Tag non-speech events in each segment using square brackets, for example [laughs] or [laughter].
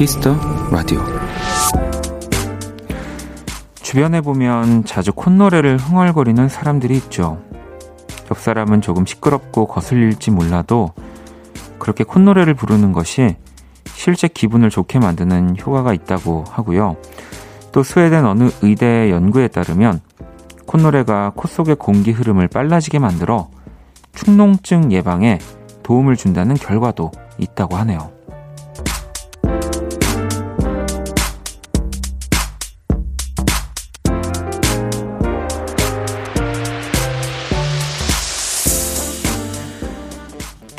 Kiss the Radio 주변에 보면 자주 콧노래를 흥얼거리는 사람들이 있죠. 옆 사람은 조금 시끄럽고 거슬릴지 몰라도 그렇게 콧노래를 부르는 것이 실제 기분을 좋게 만드는 효과가 있다고 하고요. 또 스웨덴 어느 의대 연구에 따르면 콧노래가 코 속의 공기 흐름을 빨라지게 만들어 축농증 예방에 도움을 준다는 결과도 있다고 하네요.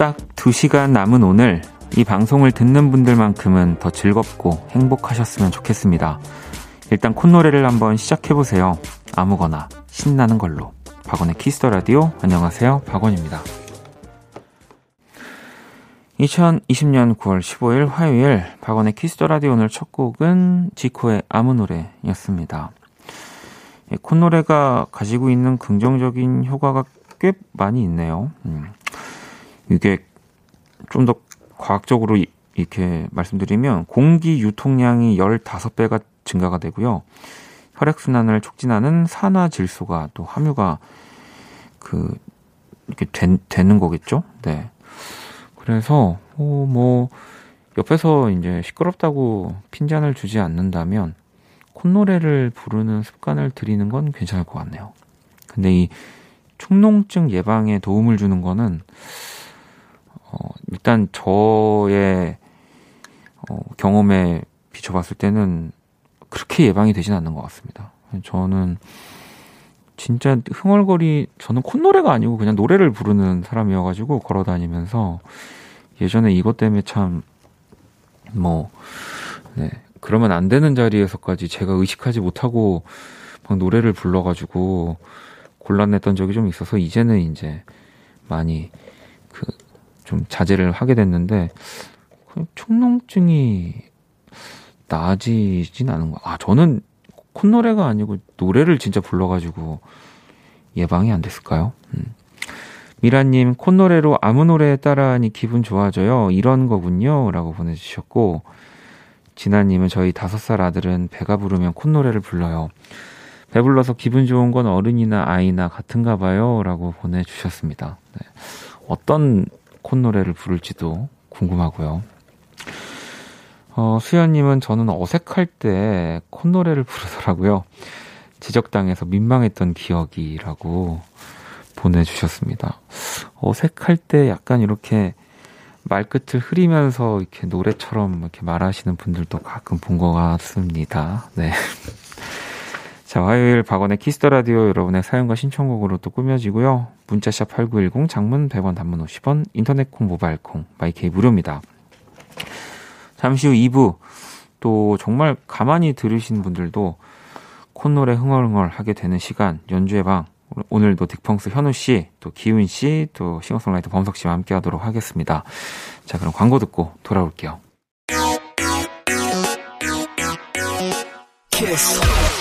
딱 2시간 남은 오늘 이 방송을 듣는 분들만큼은 더 즐겁고 행복하셨으면 좋겠습니다. 일단 콧노래를 한번 시작해보세요. 아무거나 신나는 걸로. 박원의 Kiss the Radio. 안녕하세요. 박원입니다. 2020년 9월 15일 화요일 박원의 Kiss the Radio 오늘 첫 곡은 지코의 아무 노래였습니다. 콧노래가 가지고 있는 긍정적인 효과가 꽤 많이 있네요. 음. 이게 좀 더 과학적으로 이렇게 말씀드리면 공기 유통량이 15배가 증가가 되고요. 혈액순환을 촉진하는 산화질소가 또 함유가 그 이렇게 된, 되는 거겠죠? 네. 그래서 어, 뭐 옆에서 이제 시끄럽다고 핀잔을 주지 않는다면 콧노래를 부르는 습관을 들이는 건 괜찮을 것 같네요. 근데 이 축농증 예방에 도움을 주는 거는 어, 일단 저의 어, 경험에 비춰봤을 때는 그렇게 예방이 되진 않는 것 같습니다. 저는 진짜 흥얼거리, 저는 콧노래가 아니고 그냥 노래를 부르는 사람이어가지고 걸어 다니면서 예전에 이것 때문에 참, 뭐, 네. 그러면 안 되는 자리에서까지 제가 의식하지 못하고 막 노래를 불러가지고 곤란했던 적이 좀 있어서 이제는 이제 많이 그 좀 자제를 하게 됐는데 축농증이 나아지진 않은 거. 아 저는 콧노래가 아니고 노래를 진짜 불러가지고 예방이 안 됐을까요? 음. 미라님 콧노래로 아무 노래 따라하니 기분 좋아져요. 이런 거군요.라고 보내주셨고 진아님은 저희 다섯 살 아들은 배가 부르면 콧노래를 불러요. 배불러서 기분 좋은 건 어른이나 아이나 같은가 봐요.라고 보내주셨습니다. 네. 어떤 콧노래를 부를지도 궁금하고요. 어, 수연님은 저는 어색할 때 콧노래를 부르더라고요. 지적당해서 민망했던 기억이라고 보내주셨습니다. 어색할 때 약간 이렇게 말끝을 흐리면서 이렇게 노래처럼 이렇게 말하시는 분들도 가끔 본 것 같습니다. 네. 자, 화요일 박원의 키스 더 라디오 여러분의 사연과 신청곡으로 또 꾸며지고요. 문자샵 8910 장문 100원 단문 50원 인터넷 콩 모바일 콩 My K 무료입니다. 잠시 후 2부 또 정말 가만히 들으신 분들도 콧노래 흥얼흥얼 하게 되는 시간 연주의 방 오늘도 딕펑스 현우 씨, 또 기훈 씨, 또 싱어송라이터 범석 씨와 함께 하도록 하겠습니다. 자, 그럼 광고 듣고 돌아올게요. 키스.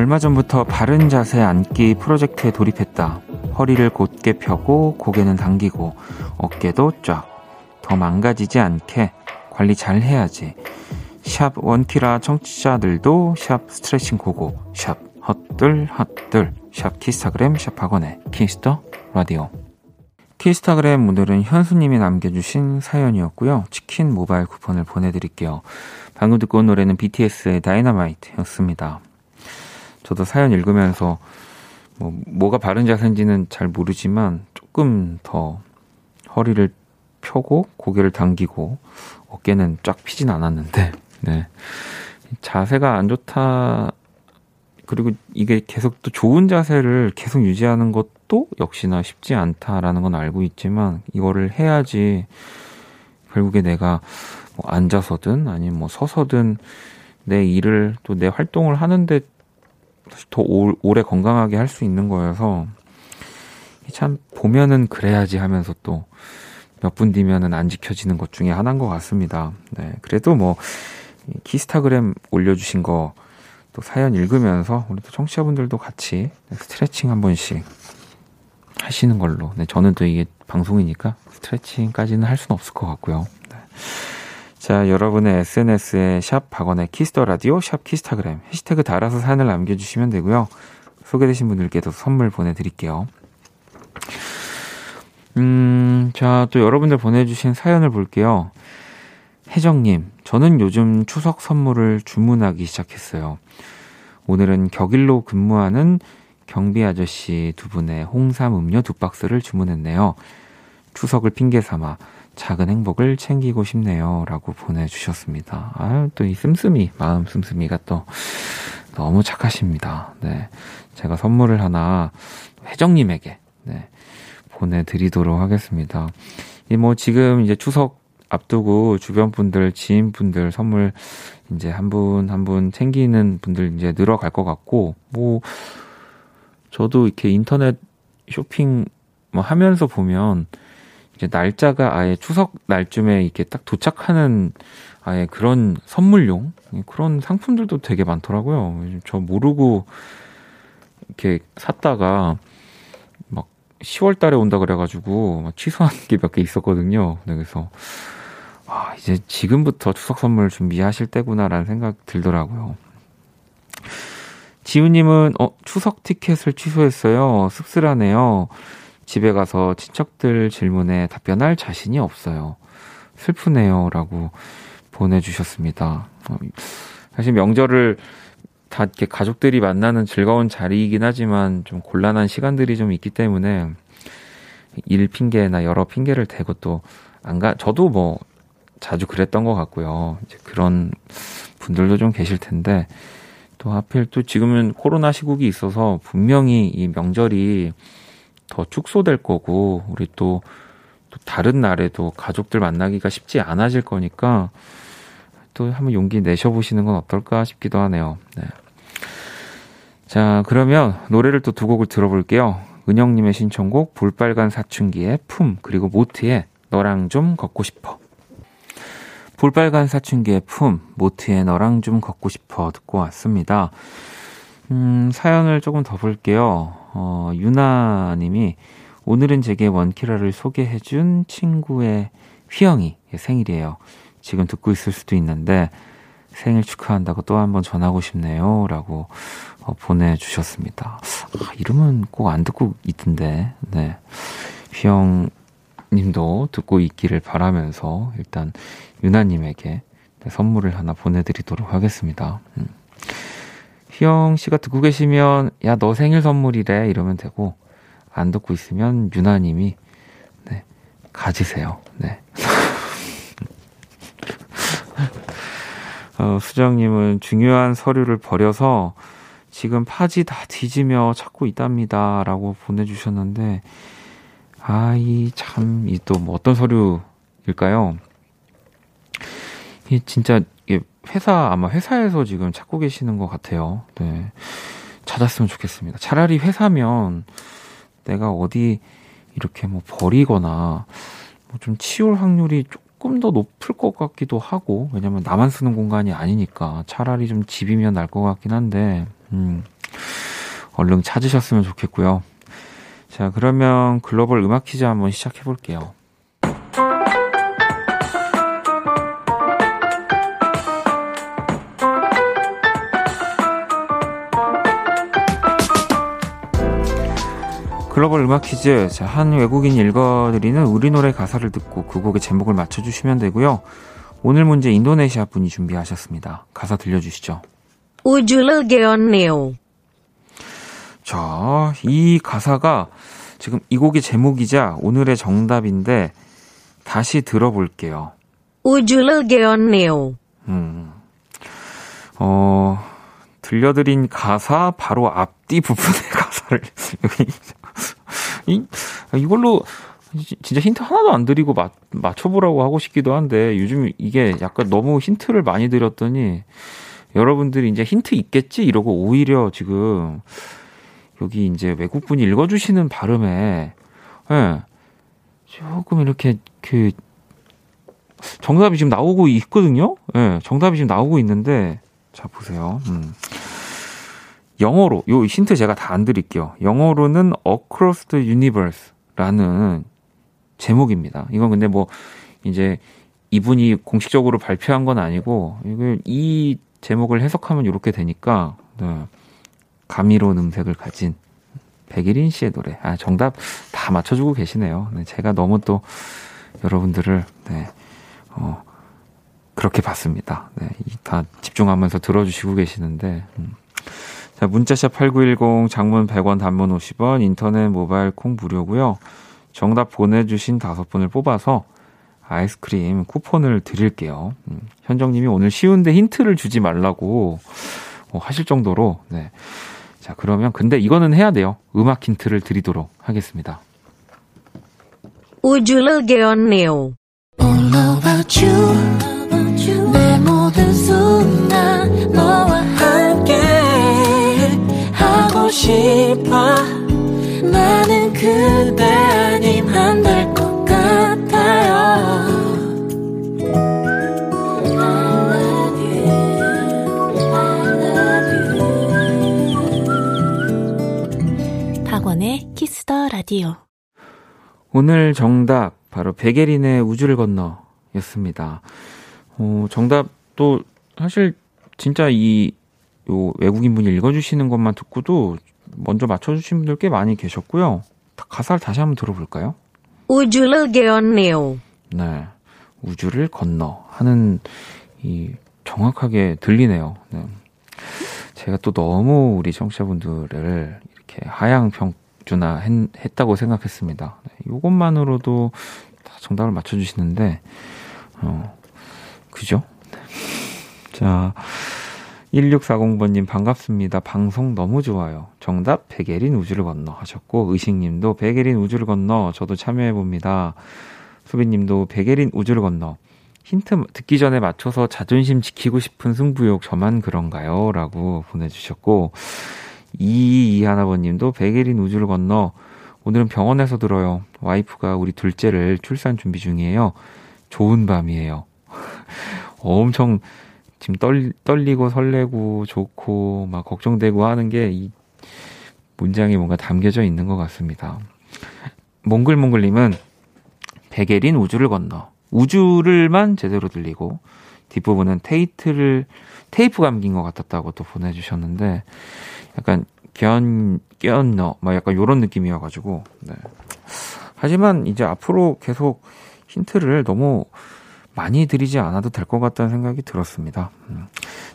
얼마 전부터 바른 자세 앉기 프로젝트에 돌입했다. 허리를 곧게 펴고 고개는 당기고 어깨도 쫙. 더 망가지지 않게 관리 잘 해야지. 샵 원키라 청취자들도 샵 스트레칭 go go 샵 헛둘 헛둘 샵 키스타그램 샵 박원의 키스 더 라디오 키스타그램 오늘은 현수님이 남겨주신 사연이었고요. 치킨 모바일 쿠폰을 보내드릴게요. 방금 듣고 온 노래는 BTS의 다이너마이트였습니다. 저도 사연 읽으면서 뭐 뭐가 바른 자세인지는 잘 모르지만 조금 더 허리를 펴고 고개를 당기고 어깨는 쫙 피진 않았는데 네. 자세가 안 좋다 그리고 이게 계속 또 좋은 자세를 계속 유지하는 이것도 역시나 쉽지 않다라는 건 알고 있지만 이거를 해야지 결국에 내가 뭐 앉아서든 아니면 뭐 서서든 내 일을 또 내 활동을 하는데 더 오, 오래 건강하게 할 수 있는 거여서 참 보면은 그래야지 하면서 또 몇 분 뒤면은 안 지켜지는 것 중에 하나인 것 같습니다. 네. 그래도 뭐 키스타그램 올려주신 거 또 사연 읽으면서 우리 또 청취자분들도 같이 스트레칭 한 번씩 하시는 걸로. 네. 저는 또 이게 방송이니까 스트레칭까지는 할 수는 없을 것 같고요. 네. 자, 여러분의 SNS에 샵 박원의 키스 더 라디오, 샵 키스타그램 해시태그 달아서 사연을 남겨주시면 되고요. 소개되신 분들께도 선물 보내드릴게요. 음, 자, 또 여러분들 보내주신 사연을 볼게요. 혜정님, 저는 요즘 추석 선물을 주문하기 시작했어요. 오늘은 격일로 근무하는 경비 아저씨 두 분의 홍삼 음료 두 박스를 주문했네요. 추석을 핑계 삼아 작은 행복을 챙기고 싶네요. 라고 보내주셨습니다. 아유, 또이 씀씀이, 마음 씀씀이가 또 너무 착하십니다. 네. 제가 선물을 하나 혜정님에게, 네. 보내드리도록 하겠습니다. 이 뭐 지금 이제 추석 앞두고 주변 분들, 지인 분들 선물 이제 한 분 한분 챙기는 분들 이제 늘어갈 것 같고, 뭐, 저도 이렇게 인터넷 쇼핑 뭐 하면서 보면 이제 날짜가 아예 추석 날쯤에 이렇게 딱 도착하는 아예 그런 선물용 그런 상품들도 되게 많더라고요. 저 모르고 이렇게 샀다가 막 10월 달에 온다 그래가지고 취소한 [laughs] 게 몇 개 있었거든요. 네, 그래서 아, 이제 지금부터 추석 선물 준비하실 때구나라는 생각 들더라고요. 지우님은 어, 추석 티켓을 취소했어요. 씁쓸하네요. 집에 가서 친척들 질문에 답변할 자신이 없어요. 슬프네요. 라고 보내주셨습니다. 어, 사실 명절을 다 이렇게 가족들이 만나는 즐거운 자리이긴 하지만 좀 곤란한 시간들이 좀 있기 때문에 일 핑계나 여러 핑계를 대고 또 안 가, 저도 뭐 자주 그랬던 것 같고요. 이제 그런 분들도 좀 계실 텐데 또 하필 또 지금은 코로나 시국이 있어서 분명히 이 명절이 더 축소될 거고 우리 또, 또 다른 날에도 가족들 만나기가 쉽지 않아질 거니까 또 한번 용기 내셔보시는 건 어떨까 싶기도 하네요. 네. 자, 그러면 노래를 또 두 곡을 들어볼게요. 은영님의 신청곡 볼빨간 사춘기의 품 그리고 모트의 너랑 좀 걷고 싶어. 볼빨간 사춘기의 품, 모트의 너랑 좀 걷고 싶어 듣고 왔습니다. 음, 사연을 조금 더 볼게요. 어, 유나 님이 오늘은 제게 원키라를 소개해 준 친구의 휘영이 생일이에요. 지금 듣고 있을 수도 있는데 생일 축하한다고 또 한 번 전하고 싶네요. 라고 어, 보내주셨습니다. 아, 이름은 꼭 안 듣고 있던데, 네. 휘영 님도 듣고 있기를 바라면서 일단 유나님에게 선물을 하나 보내드리도록 하겠습니다. 음. 휘영 씨가 듣고 계시면 야 너 생일 선물이래 이러면 되고 안 듣고 있으면 유나님이 네 가지세요. 네. [laughs] 어, 수정님은 중요한 서류를 버려서 지금 파지 다 뒤지며 찾고 있답니다. 라고 보내주셨는데, 아, 이 참, 이 또 뭐 어떤 서류일까요? 이 진짜 회사 아마 회사에서 지금 찾고 계시는 것 같아요. 네. 찾았으면 좋겠습니다. 차라리 회사면 내가 어디 이렇게 뭐 버리거나 뭐 좀 치울 확률이 조금 더 높을 것 같기도 하고 왜냐면 나만 쓰는 공간이 아니니까 차라리 좀 집이면 날 것 같긴 한데 음. 얼른 찾으셨으면 좋겠고요. 자, 그러면 글로벌 음악 퀴즈 한번 시작해 볼게요. 글로벌 음악 퀴즈. 자, 한 외국인이 읽어드리는 우리 노래 가사를 듣고 그 곡의 제목을 맞춰주시면 되고요. 오늘 문제 인도네시아 분이 준비하셨습니다. 가사 들려주시죠. 우주를 건너. 자, 이 가사가 지금 이 곡의 제목이자 오늘의 정답인데 다시 들어볼게요. 우주를 건너. 음. 어, 들려드린 가사 바로 앞뒤 부분의 [laughs] 가사를 여기 이, 이걸로 진짜 힌트 하나도 안 드리고 맞, 맞춰보라고 하고 싶기도 한데 요즘 이게 약간 너무 힌트를 많이 드렸더니 여러분들이 이제 힌트 있겠지 이러고 오히려 지금 여기 이제 외국분이 읽어주시는 발음에 예, 조금 이렇게 그 정답이 지금 나오고 있거든요. 예, 정답이 지금 나오고 있는데 자 보세요. 음. 영어로 요 힌트 제가 다 안 드릴게요. 영어로는 Across the Universe라는 제목입니다. 이건 근데 뭐 이제 이분이 공식적으로 발표한 건 아니고 이걸 이 제목을 해석하면 이렇게 되니까 네. 감미로운 음색을 가진 백일인 씨의 노래. 아 정답 다 맞춰주고 계시네요. 네, 제가 너무 또 여러분들을 네, 어, 그렇게 봤습니다. 네, 다 집중하면서 들어주시고 계시는데. 음. 자, 문자샵 8910 장문 100원 단문 50원 인터넷 모바일 콩 무료고요. 정답 보내주신 다섯 분을 뽑아서 아이스크림 쿠폰을 드릴게요. 음, 현정님이 오늘 쉬운데 힌트를 주지 말라고 어, 하실 정도로, 네. 자, 그러면 근데 이거는 해야 돼요. 음악 힌트를 드리도록 하겠습니다. 우주를 개었네요. All about you. 내 모든 순간 너와 싶어. 나는 그대 아님 안 될 것 같아요. 박원의 키스더 라디오. 오늘 정답 바로 백예린의 우주를 건너 였습니다. 어, 정답도 사실 진짜 이 요 외국인 분이 읽어주시는 것만 듣고도 먼저 맞춰주신 분들 꽤 많이 계셨고요. 가사를 다시 한번 들어볼까요? 우주를 건너. 네. 우주를 건너 하는 이 정확하게 들리네요. 네. 제가 또 너무 우리 청취자분들을 이렇게 하향 평준화 했, 다고 생각했습니다. 네. 이것만으로도 다 정답을 맞춰주시는데, 어, 그죠? 자, 1640번님 반갑습니다. 방송 너무 좋아요. 정답 백예린 우주를 건너 하셨고 의식님도 백예린 우주를 건너 저도 참여해 봅니다. 수빈님도 백예린 우주를 건너 힌트 듣기 전에 맞춰서 자존심 지키고 싶은 승부욕 저만 그런가요? 라고 보내주셨고 이이하나번님도 백예린 우주를 건너 오늘은 병원에서 들어요. 와이프가 우리 둘째를 출산 준비 중이에요. 좋은 밤이에요. [laughs] 엄청 지금 떨, 떨리고 설레고 좋고 막 걱정되고 하는 게 이 문장에 뭔가 담겨져 있는 것 같습니다. 몽글몽글님은 백예린 우주를 건너 우주를만 제대로 들리고 뒷부분은 테이프를 테이프 감긴 것 같았다고 또 보내주셨는데 약간 견 껴너 막 약간 요런 느낌이어가지고 네. 하지만 이제 앞으로 계속 힌트를 너무 많이 드리지 않아도 될 것 같다는 생각이 들었습니다. 음.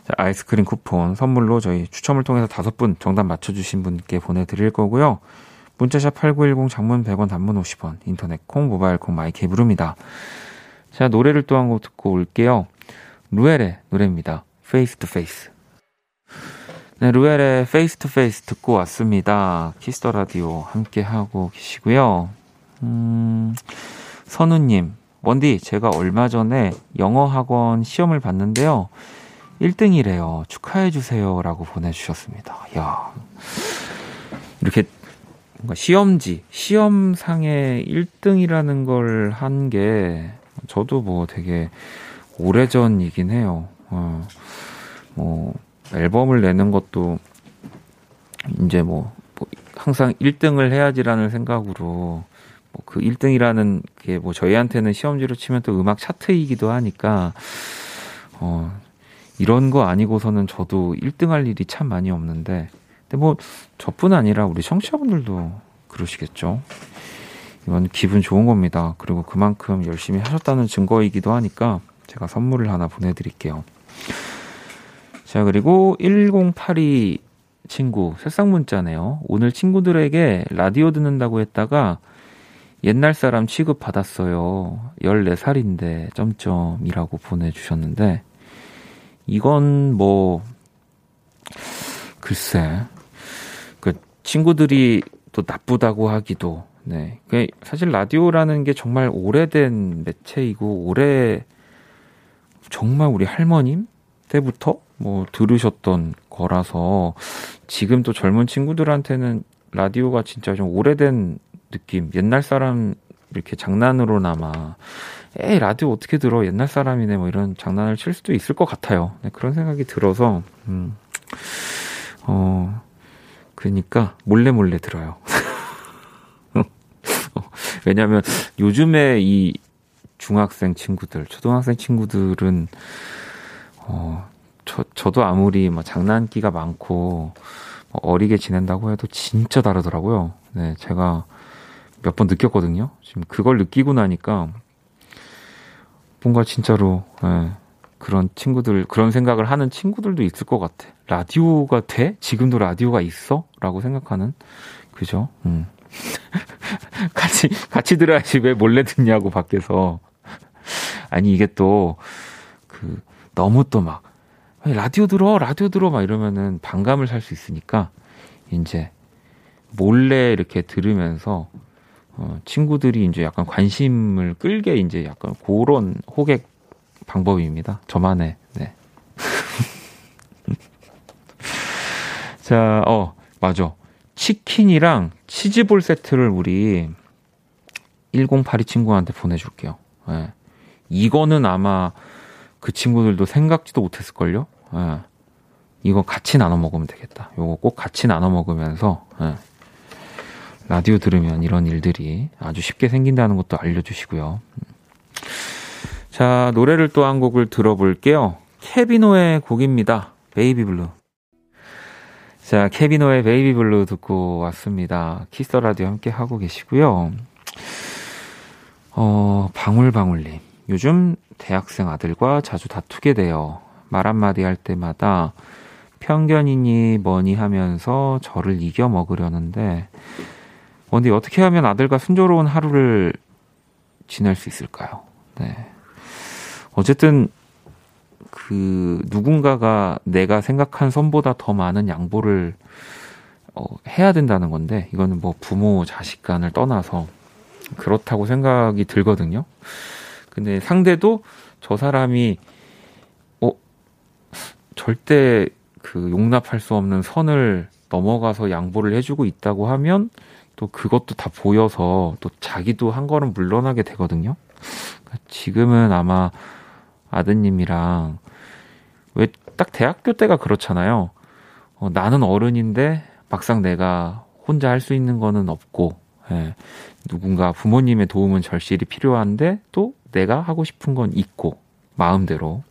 자, 아이스크림 쿠폰 선물로 저희 추첨을 통해서 다섯 분 정답 맞춰주신 분께 보내드릴 거고요. 문자샵 8910 장문 100원 단문 50원 인터넷 콩 모바일 콩 My K 무료입니다. 자 노래를 또 한 곡 듣고 올게요. 루엘의 노래입니다. Face to Face. 네, 루엘의 Face to Face 듣고 왔습니다. 키스 더 라디오 함께 하고 계시고요. 음, 선우님 원디, 제가 얼마 전에 영어 학원 시험을 봤는데요. 1등이래요. 축하해주세요. 라고 보내주셨습니다. 야 이렇게 뭔가 시험지, 시험상에 1등이라는 걸 한 게 저도 뭐 되게 오래전이긴 해요. 어, 뭐, 앨범을 내는 것도 이제 뭐, 뭐 항상 1등을 해야지라는 생각으로 뭐 그 1등이라는 게 뭐 저희한테는 시험지로 치면 또 음악 차트이기도 하니까 어 이런 거 아니고서는 저도 1등 할 일이 참 많이 없는데 근데 뭐 저뿐 아니라 우리 청취자분들도 그러시겠죠. 이건 기분 좋은 겁니다. 그리고 그만큼 열심히 하셨다는 증거이기도 하니까 제가 선물을 하나 보내드릴게요. 자, 그리고 1082 친구, 새싹 문자네요. 오늘 친구들에게 라디오 듣는다고 했다가 옛날 사람 취급 받았어요. 14살인데, 점점이라고 보내주셨는데, 이건 뭐, 글쎄, 그 친구들이 또 나쁘다고 하기도, 네. 사실 라디오라는 게 정말 오래된 매체이고, 오래, 정말 우리 할머님 때부터 뭐 들으셨던 거라서, 지금 또 젊은 친구들한테는 라디오가 진짜 좀 오래된 느낌, 옛날 사람 이렇게 장난으로나마, 에이, 라디오 어떻게 들어? 옛날 사람이네. 뭐 이런 장난을 칠 수도 있을 것 같아요. 네, 그런 생각이 들어서, 음, 어, 그니까 몰래 몰래 들어요. [laughs] 왜냐면 요즘에 이 중학생 친구들, 초등학생 친구들은 어, 저, 저도 아무리 뭐 장난기가 많고 뭐 어리게 지낸다고 해도 진짜 다르더라고요. 네, 제가 몇 번 느꼈거든요. 지금 그걸 느끼고 나니까 뭔가 진짜로 네, 그런 친구들 그런 생각을 하는 친구들도 있을 것 같아. 라디오가 돼? 지금도 라디오가 있어? 라고 생각하는 그죠? 음. [laughs] 같이 같이 들어야지 왜 몰래 듣냐고 밖에서 아니 이게 또 그 너무 또 막 라디오 들어 라디오 들어 막 이러면은 반감을 살 수 있으니까 이제 몰래 이렇게 들으면서 어, 친구들이 이제 약간 관심을 끌게 이제 약간 그런 호객 방법입니다. 저만의 네. [laughs] 자, 어 맞아. 치킨이랑 치즈볼 세트를 우리 1082 친구한테 보내줄게요. 예. 이거는 아마 그 친구들도 생각지도 못했을걸요? 예. 이거 같이 나눠 먹으면 되겠다. 요거 꼭 같이 나눠 먹으면서, 예. 라디오 들으면 이런 일들이 아주 쉽게 생긴다는 것도 알려주시고요. 자, 노래를 또 한 곡을 들어볼게요. 케비노의 곡입니다. Baby Blue. 자, 케비노의 Baby Blue 듣고 왔습니다. 키스 라디오 함께 하고 계시고요. 어, 방울방울님. 요즘 대학생 아들과 자주 다투게 돼요. 말 한마디 할 때마다 편견이니 뭐니 하면서 저를 이겨 먹으려는데, 근데 어떻게 하면 아들과 순조로운 하루를 지낼 수 있을까요? 네. 어쨌든 그 누군가가 내가 생각한 선보다 더 많은 양보를 어, 해야 된다는 건데 이거는 뭐 부모 자식 간을 떠나서 그렇다고 생각이 들거든요. 근데 상대도 저 사람이 어 절대 그 용납할 수 없는 선을 넘어가서 양보를 해주고 있다고 하면 또 그것도 다 보여서 또 자기도 한 걸음 물러나게 되거든요. 그러니까 지금은 아마 아드님이랑 왜 딱 대학교 때가 그렇잖아요. 어, 나는 어른인데 막상 내가 혼자 할 수 있는 거는 없고, 예, 누군가 부모님의 도움은 절실히 필요한데 또 내가 하고 싶은 건 있고, 마음대로.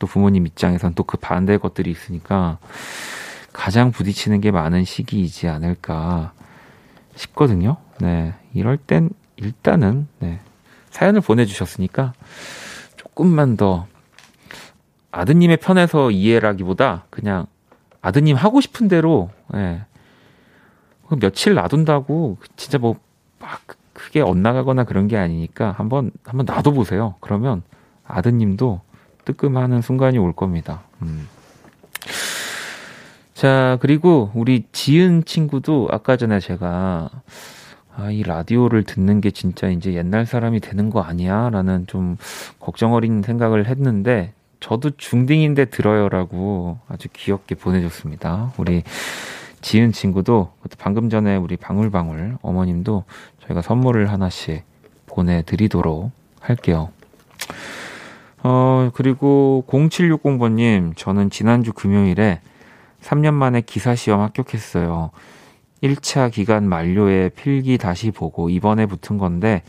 또 부모님 입장에선 또 그 반대의 것들이 있으니까 가장 부딪히는 게 많은 시기이지 않을까 싶거든요. 네. 이럴 땐 일단은, 네. 사연을 보내주셨으니까 조금만 더 아드님의 편에서 이해라기보다 그냥 아드님 하고 싶은 대로 예. 며칠 놔둔다고 진짜 뭐 막 크게 엇나가거나 그런 게 아니니까 한번 한번 놔둬 보세요. 그러면 아드님도 뜨끔하는 순간이 올 겁니다. 음. 자 그리고 우리 지은 친구도 아까 전에 제가 아, 이 라디오를 듣는 게 진짜 이제 옛날 사람이 되는 거 아니야? 라는 좀 걱정 어린 생각을 했는데 저도 중딩인데 들어요라고 아주 귀엽게 보내줬습니다. 우리 지은 친구도 방금 전에 우리 방울방울 어머님도 저희가 선물을 하나씩 보내드리도록 할게요. 어, 그리고 0760번님, 저는 지난주 금요일에 3년 만에 기사 시험 합격했어요. 1차 기간 만료에 필기 다시 보고 이번에 붙은 건데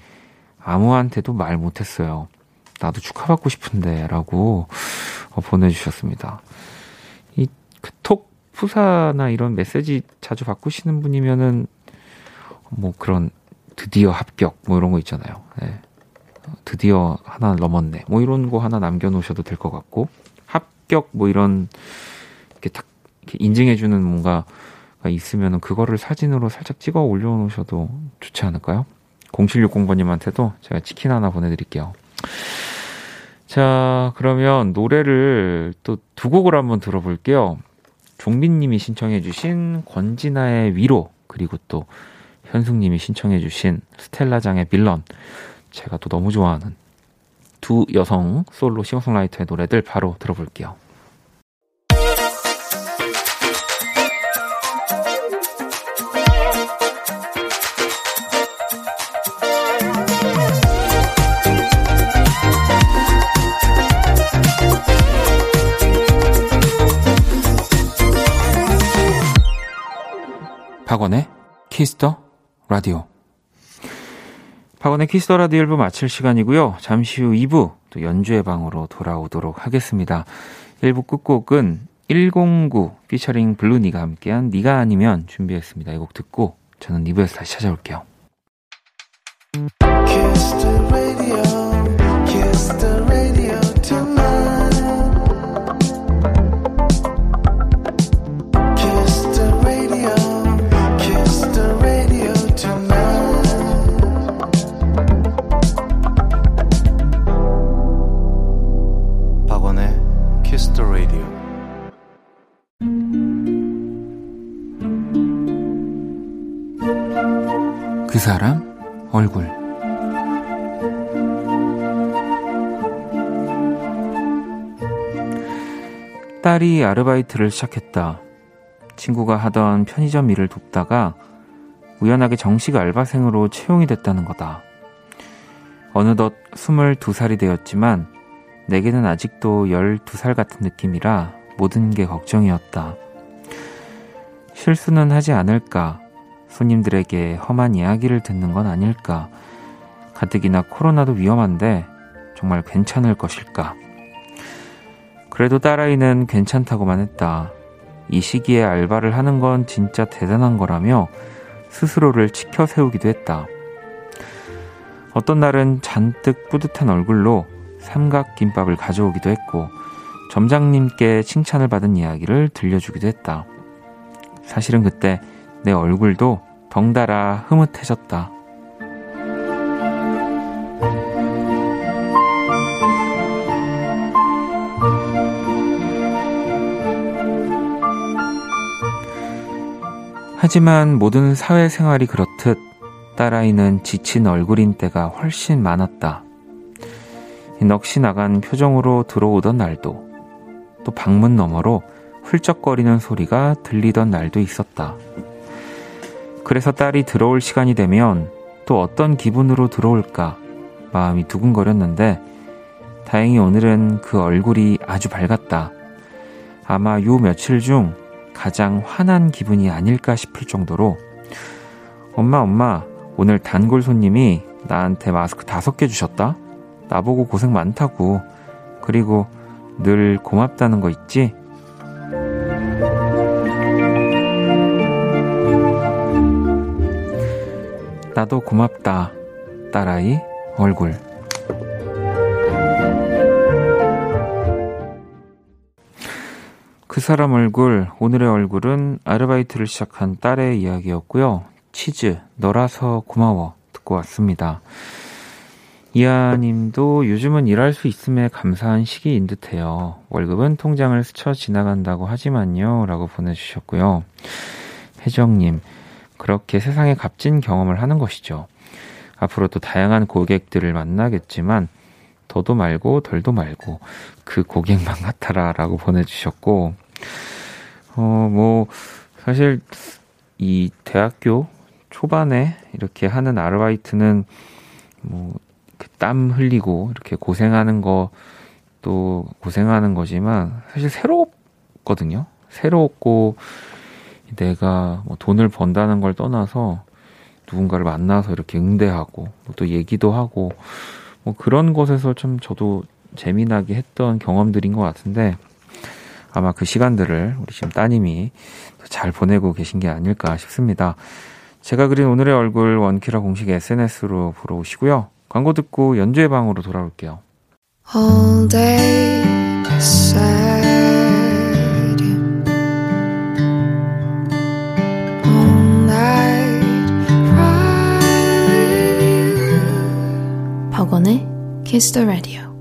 아무한테도 말 못했어요. 나도 축하받고 싶은데 라고 어, 보내주셨습니다. 이 톡 푸사나 이런 메시지 자주 바꾸시는 분이면은 뭐 그런 드디어 합격 뭐 이런 거 있잖아요. 네. 드디어 하나 넘었네. 뭐 이런 거 하나 남겨놓으셔도 될 것 같고 합격 뭐 이런 이렇게 딱 이렇게 인증해주는 뭔가가 있으면은 그거를 사진으로 살짝 찍어 올려놓으셔도 좋지 않을까요? 0760번님한테도 제가 치킨 하나 보내드릴게요. 자, 그러면 노래를 또 두 곡을 한번 들어볼게요. 종민님이 신청해주신 권진아의 위로, 그리고 또 현숙님이 신청해주신 스텔라장의 빌런. 제가 또 너무 좋아하는 두 여성 솔로 싱어송라이터의 노래들 바로 들어볼게요. 키스 더 라디오. 박원의 키스 더 라디오 1부 마칠 시간이고요. 잠시 후 2부 또 연주의 방으로 돌아오도록 하겠습니다. 1부 끝곡은 109 피처링 블루니가 함께한 네가 아니면 준비했습니다. 이 곡 듣고 저는 2부에서 다시 찾아올게요. 사람 얼굴 딸이 아르바이트를 시작했다. 친구가 하던 편의점 일을 돕다가 우연하게 정식 알바생으로 채용이 됐다는 거다. 어느덧 22살이 되었지만 내게는 아직도 12살 같은 느낌이라 모든 게 걱정이었다. 실수는 하지 않을까? 손님들에게 험한 이야기를 듣는 건 아닐까. 가뜩이나 코로나도 위험한데 정말 괜찮을 것일까. 그래도 딸아이는 괜찮다고만 했다. 이 시기에 알바를 하는 건 진짜 대단한 거라며 스스로를 치켜 세우기도 했다. 어떤 날은 잔뜩 뿌듯한 얼굴로 삼각김밥을 가져오기도 했고, 점장님께 칭찬을 받은 이야기를 들려주기도 했다. 사실은 그때 내 얼굴도 덩달아 흐뭇해졌다. 하지만 모든 사회생활이 그렇듯 딸아이는 지친 얼굴인 때가 훨씬 많았다. 넋이 나간 표정으로 들어오던 날도, 또 방문 너머로 훌쩍거리는 소리가 들리던 날도 있었다. 그래서 딸이 들어올 시간이 되면 또 어떤 기분으로 들어올까 마음이 두근거렸는데 다행히 오늘은 그 얼굴이 아주 밝았다. 아마 요 며칠 중 가장 환한 기분이 아닐까 싶을 정도로 엄마 엄마 오늘 단골 손님이 나한테 마스크 다섯 개 주셨다. 나보고 고생 많다고. 그리고 늘 고맙다는 거 있지? 나도 고맙다. 딸아이 얼굴. 그 사람 얼굴, 오늘의 얼굴은 아르바이트를 시작한 딸의 이야기였고요. 치즈, 너라서 고마워. 듣고 왔습니다. 이하 님도 요즘은 일할 수 있음에 감사한 시기인 듯해요. 월급은 통장을 스쳐 지나간다고 하지만요. 라고 보내주셨고요. 혜정 님, 그렇게 세상에 값진 경험을 하는 것이죠. 앞으로도 다양한 고객들을 만나겠지만 더도 말고 덜도 말고 그 고객만 같아라 라고 보내주셨고 어 뭐 사실 이 대학교 초반에 이렇게 하는 아르바이트는 뭐땀 그 흘리고 이렇게 고생하는 거 또 고생하는 거지만 사실 새롭거든요. 새롭고 내가 뭐 돈을 번다는 걸 떠나서 누군가를 만나서 이렇게 응대하고 또 얘기도 하고 뭐 그런 것에서 좀 저도 재미나게 했던 경험들인 것 같은데 아마 그 시간들을 우리 지금 따님이 잘 보내고 계신 게 아닐까 싶습니다. 제가 그린 오늘의 얼굴 원키라 공식 SNS로 보러 오시고요. 광고 듣고 연주의 방으로 돌아올게요. Kiss the Radio.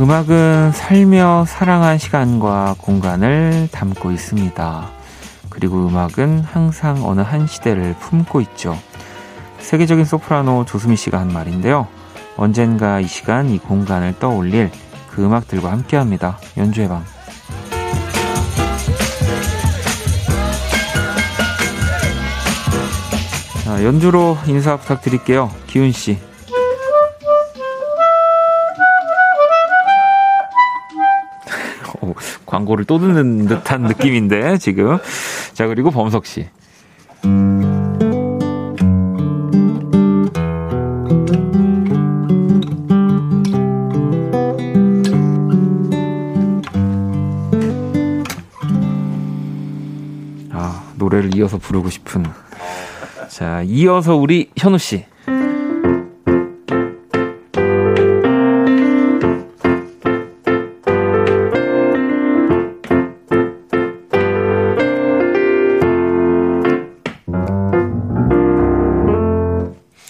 음악은 살며 사랑한 시간과 공간을 담고 있습니다. 그리고 음악은 항상 어느 한 시대를 품고 있죠. 세계적인 소프라노 조수미 씨가 한 말인데요. 언젠가 이 시간, 이 공간을 떠올릴 그 음악들과 함께 합니다. 연주의 방. 자, 연주로 인사 부탁드릴게요. 기훈 씨. [laughs] 어, 광고를 또 듣는 듯한 느낌인데 지금. 자 그리고 범석 씨. 아 노래를 이어서 부르고 싶은. 자 이어서 우리 현우 씨.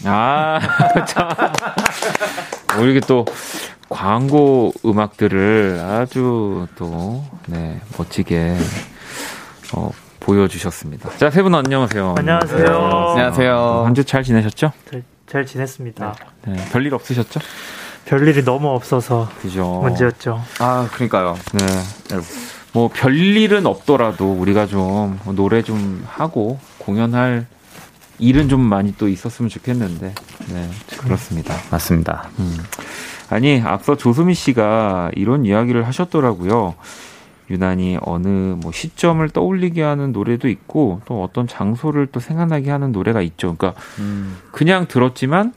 아, [laughs] 참. 우리 이게 또 광고 음악들을 아주 또, 네, 멋지게, 어, 보여주셨습니다. 자, 세 분 안녕하세요. 안녕하세요. 안녕하세요. 한 주 잘 지내셨죠? 잘, 잘 지냈습니다. 네, 별일 없으셨죠? 별일이 너무 없어서 그죠. 문제였죠. 아, 그러니까요. 네. 뭐, 별일은 없더라도 우리가 좀 노래 좀 하고 공연할 일은 좀 많이 또 있었으면 좋겠는데, 네, 그렇습니다. 맞습니다. 음. 아니, 앞서 조수미 씨가 이런 이야기를 하셨더라고요. 유난히 어느 뭐 시점을 떠올리게 하는 노래도 있고 또 어떤 장소를 또 생각나게 하는 노래가 있죠. 그러니까 음. 그냥 들었지만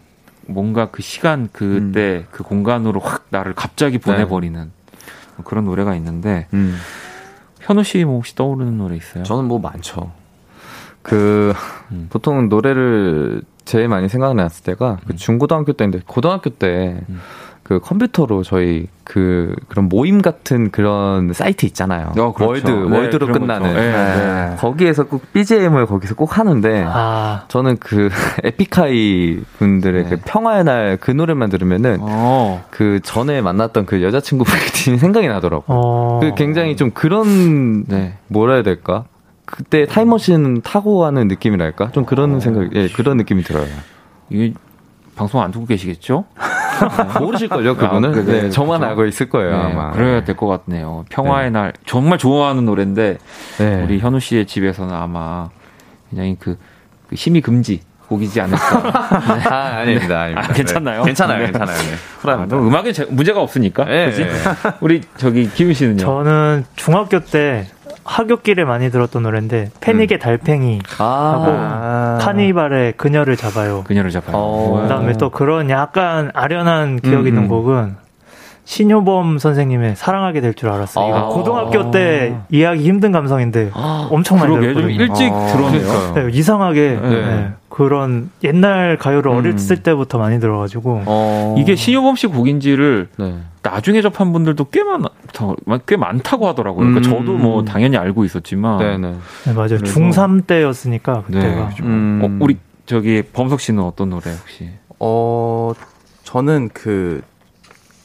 뭔가 그 시간 그때 그 공간으로 확 나를 갑자기 보내버리는 그런 노래가 있는데 음. 현우 씨 뭐 혹시 떠오르는 노래 있어요? 저는 뭐 많죠. 그, 음. 보통 노래를 제일 많이 생각났을 때가 그 음. 중고등학교 때인데, 고등학교 때, 음. 그 컴퓨터로 저희 그 그런 모임 같은 그런 사이트 있잖아요. 어, 그렇죠. 월드 네, 월드로 끝나는 거죠. 네, 네. 거기에서 꼭 BGM을 거기서 꼭 하는데 아, 저는 그 [laughs] 에픽하이 분들의 네. 그 평화의 날 그 노래만 들으면은 어, 그 전에 만났던 그 여자친구분이 생각이 나더라고. 어. 그 굉장히 좀 그런 네. 뭐라 해야 될까? 그때 타임머신 타고 가는 느낌이랄까? 좀 그런 어. 생각, 예, 그런 느낌이 들어요. 이게 방송 안 듣고 계시겠죠? 모르실걸요, 그분은? 아, 그래, 네, 그래, 저만 그렇죠. 알고 있을 거예요, 네, 아마. 그래야 될 것 같네요. 평화의 날 정말 좋아하는 노래인데 네. 우리 현우 씨의 집에서는 아마 굉장히 그, 그 힘이 금지 곡이지 않을까. [laughs] 아, 아닙니다, 아닙니다. 아, 괜찮나요? 네. 괜찮아요, 네. 괜찮아요. 네. 아, 쿨합니다. 음악에 제- 문제가 없으니까. 네, 그지? 네. 우리 저기 기훈 씨는요. 저는 중학교 때 하굣길에 많이 들었던 노래인데 패닉의 달팽이 아, 카니발의 그녀를 잡아요. 그녀를 잡아요. 어. 그다음에 또 그런 약간 아련한 기억 음, 있는 음. 곡은 신효범 선생님의 사랑하게 될 줄 알았어요. 아. 이거 고등학교 때 이해하기 힘든 감성인데 엄청 많이 들었거든요. 일찍 아. 그러니까요. 네, 이상하게 네. 네, 그런 옛날 가요를 음. 어렸을 때부터 많이 들어가지고 어. 이게 신효범 씨 곡인지를 네. 나중에 접한 분들도 꽤 많, 꽤 많다고 하더라고요. 그러니까 음. 저도 뭐 당연히 알고 있었지만. 네네. 네, 맞아요. 그래서- 중3 때였으니까 네. 그때가 음. 어, 우리 저기 범석 씨는 어떤 노래 혹시? 어, 저는 그,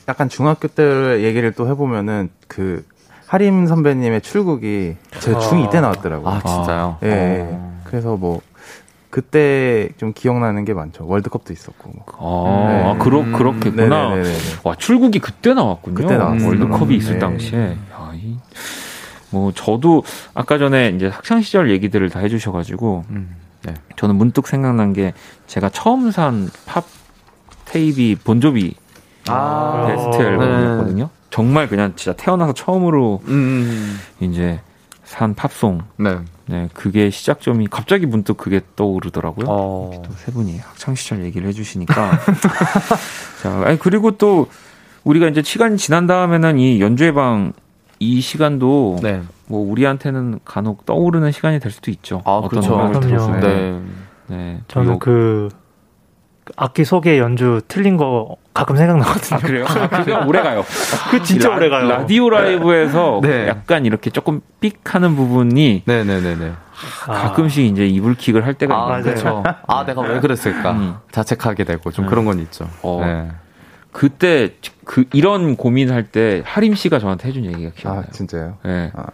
약간 중학교 때 얘기를 또 해보면은 그, 하림 선배님의 출국이 제 아. 중2 때 나왔더라고요. 아, 진짜요? 예, 예. 어. 그래서 뭐, 그때 좀 기억나는 게 많죠. 월드컵도 있었고. 뭐. 아, 네. 아, 그렇, 음. 그렇겠구나. 네네네네. 와, 출국이 그때 나왔군요. 그때 나왔어요. 월드컵이 있을 네. 당시에. 야, 이, 뭐, 저도 아까 전에 이제 학창시절 얘기들을 다 해주셔가지고, 음. 네. 저는 문득 생각난 게 제가 처음 산 팝 테이프 본조비 아, 베스트 네. 앨범이었거든요. 정말 그냥 진짜 태어나서 처음으로 음. 이제 산 팝송. 네. 네, 그게 시작점이 갑자기 문득 그게 떠오르더라고요. 어. 또세 분이 학창 시절 얘기를 해주시니까. [laughs] 자, 아니 그리고 또 우리가 이제 시간이 지난 다음에는 이 연주회 방 이 시간도 네. 뭐 우리한테는 간혹 떠오르는 시간이 될 수도 있죠. 아, 어떤 그렇죠. 음악을 때. 네. 네. 저는 요- 그 악기 소개 연주 틀린 거 가끔 생각나거든요. 아 그래요? 아, 그게 오래 가요. 그 진짜 라- 오래 가요. 라디오 라이브에서 네. 약간 이렇게 조금 삑 하는 부분이 네네네네. 아, 가끔씩 이제 이불킥을 할 때가 아, 있는데. 그렇죠. 아, 내가 왜 그랬을까? 음. 자책하게 되고 좀 음. 그런 건 있죠. 어. 네. 그때 그 이런 고민할 때 하림 씨가 저한테 해준 얘기가 기억나요. 아, 진짜요? 예. 아.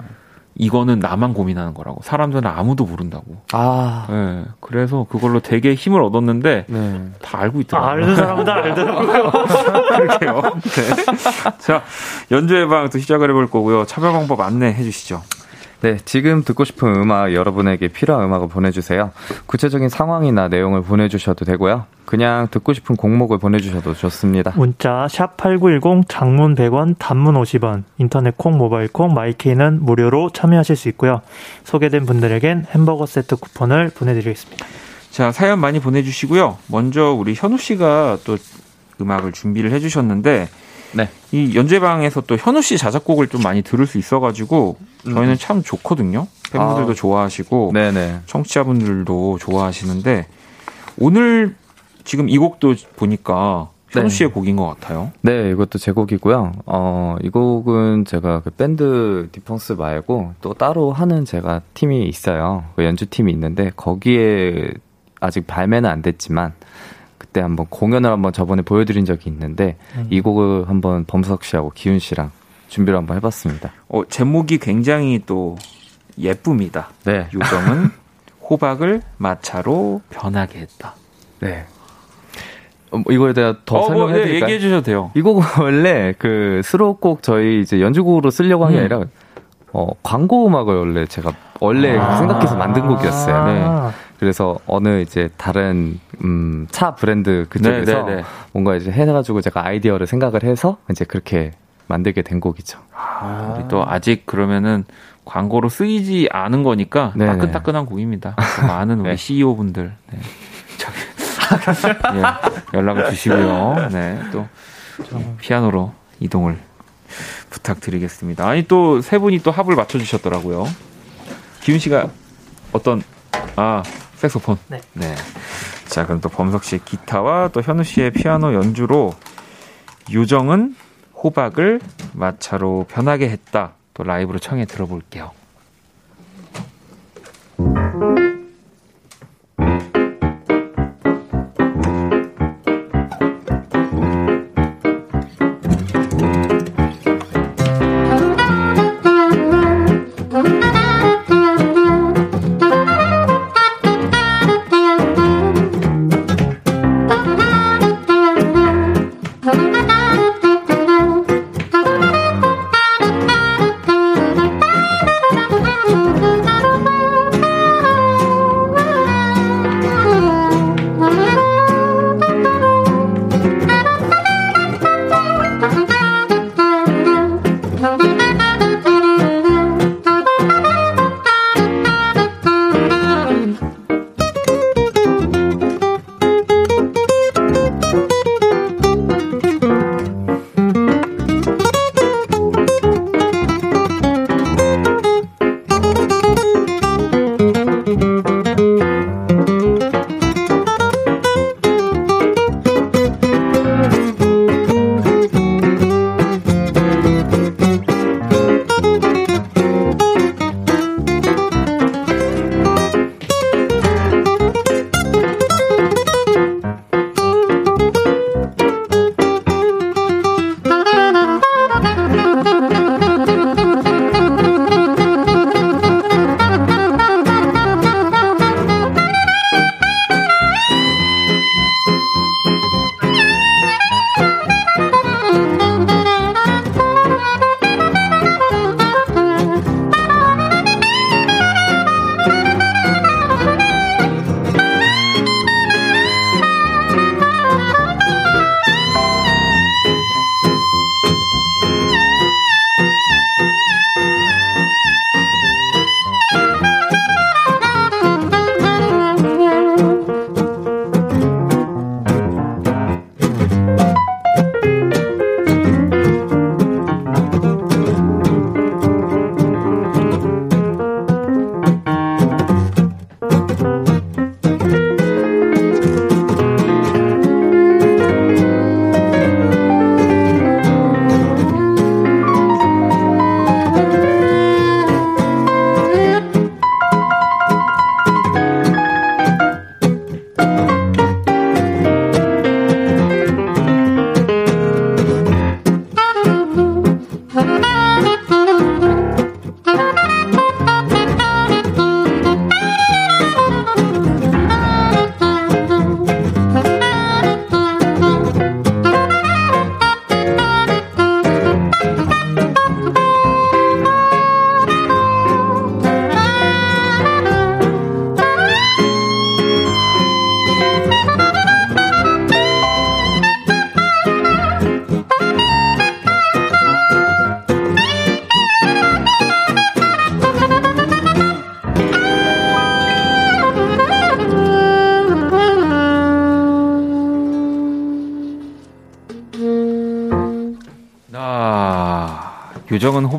이거는 나만 고민하는 거라고. 사람들은 아무도 모르는다고. 아, 예. 그래서 그걸로 되게 힘을 얻었는데 네. 다 알고 아, 있더라고요. 아는 사람은 다 알더라고요. [laughs] 그러게요. 네. 자, 연주의 방또 시작을 해볼 거고요. 참여 방법 안내해 주시죠. 네, 지금 듣고 싶은 음악 여러분에게 필요한 음악을 보내주세요. 구체적인 상황이나 내용을 보내주셔도 되고요. 그냥 듣고 싶은 곡목을 보내주셔도 좋습니다. 문자 샵8910 장문 100원 단문 50원 인터넷 콩 모바일 콩 마이케이는 무료로 참여하실 수 있고요. 소개된 분들에겐 햄버거 세트 쿠폰을 보내드리겠습니다. 자, 사연 많이 보내주시고요. 먼저 우리 현우 씨가 또 음악을 준비를 해주셨는데, 네. 이 연주방에서 또 현우 씨 자작곡을 좀 많이 들을 수 있어가지고 저희는 참 좋거든요. 팬분들도 아. 좋아하시고 네네. 청취자분들도 좋아하시는데 오늘 지금 이 곡도 보니까 현우 네. 씨의 곡인 것 같아요. 네, 이것도 제 곡이고요. 어, 이 곡은 제가 그 밴드 디펑스 말고 또 따로 하는 제가 팀이 있어요. 그 연주 팀이 있는데 거기에 아직 발매는 안 됐지만 그 때 한번 공연을 한번 저번에 보여드린 적이 있는데 이 곡을 한번 범석 씨하고 기훈 씨랑 준비를 한번 해봤습니다. 어, 제목이 굉장히 또 예쁩니다. 네. 요정은 [laughs] 호박을 마차로 변하게 했다. 네. 어, 뭐 이거에 대해 더 어, 뭐, 설명해 네, 드릴까요? 얘기해 주셔도 돼요. 이 곡은 [laughs] 원래 그 수록곡 저희 이제 연주곡으로 쓰려고 한게 음. 아니라 어, 광고 음악을 원래 제가 원래 아. 생각해서 만든 곡이었어요. 네. 아, 그래서 어느 이제 다른 음, 차 브랜드 그쪽에서 네, 네, 네. 뭔가 이제 해가지고 제가 아이디어를 생각을 해서 이제 그렇게 만들게 된 곡이죠. 아, 우리 또 아직 그러면은 광고로 쓰이지 않은 거니까 네네. 따끈따끈한 곡입니다. 또 [laughs] 많은 우리 네. CEO 분들 네. 저기 [laughs] 예, 연락을 주시고요. 네, 또 피아노로 이동을 부탁드리겠습니다. 아니 또 세 분이 또 합을 맞춰 주셨더라고요. 기훈 씨가 어떤 아 색소폰. 네. 자 그럼 또 범석 씨의 기타와 또 현우 씨의 피아노 연주로 요정은 호박을 마차로 변하게 했다. 또 라이브로 청해 들어볼게요.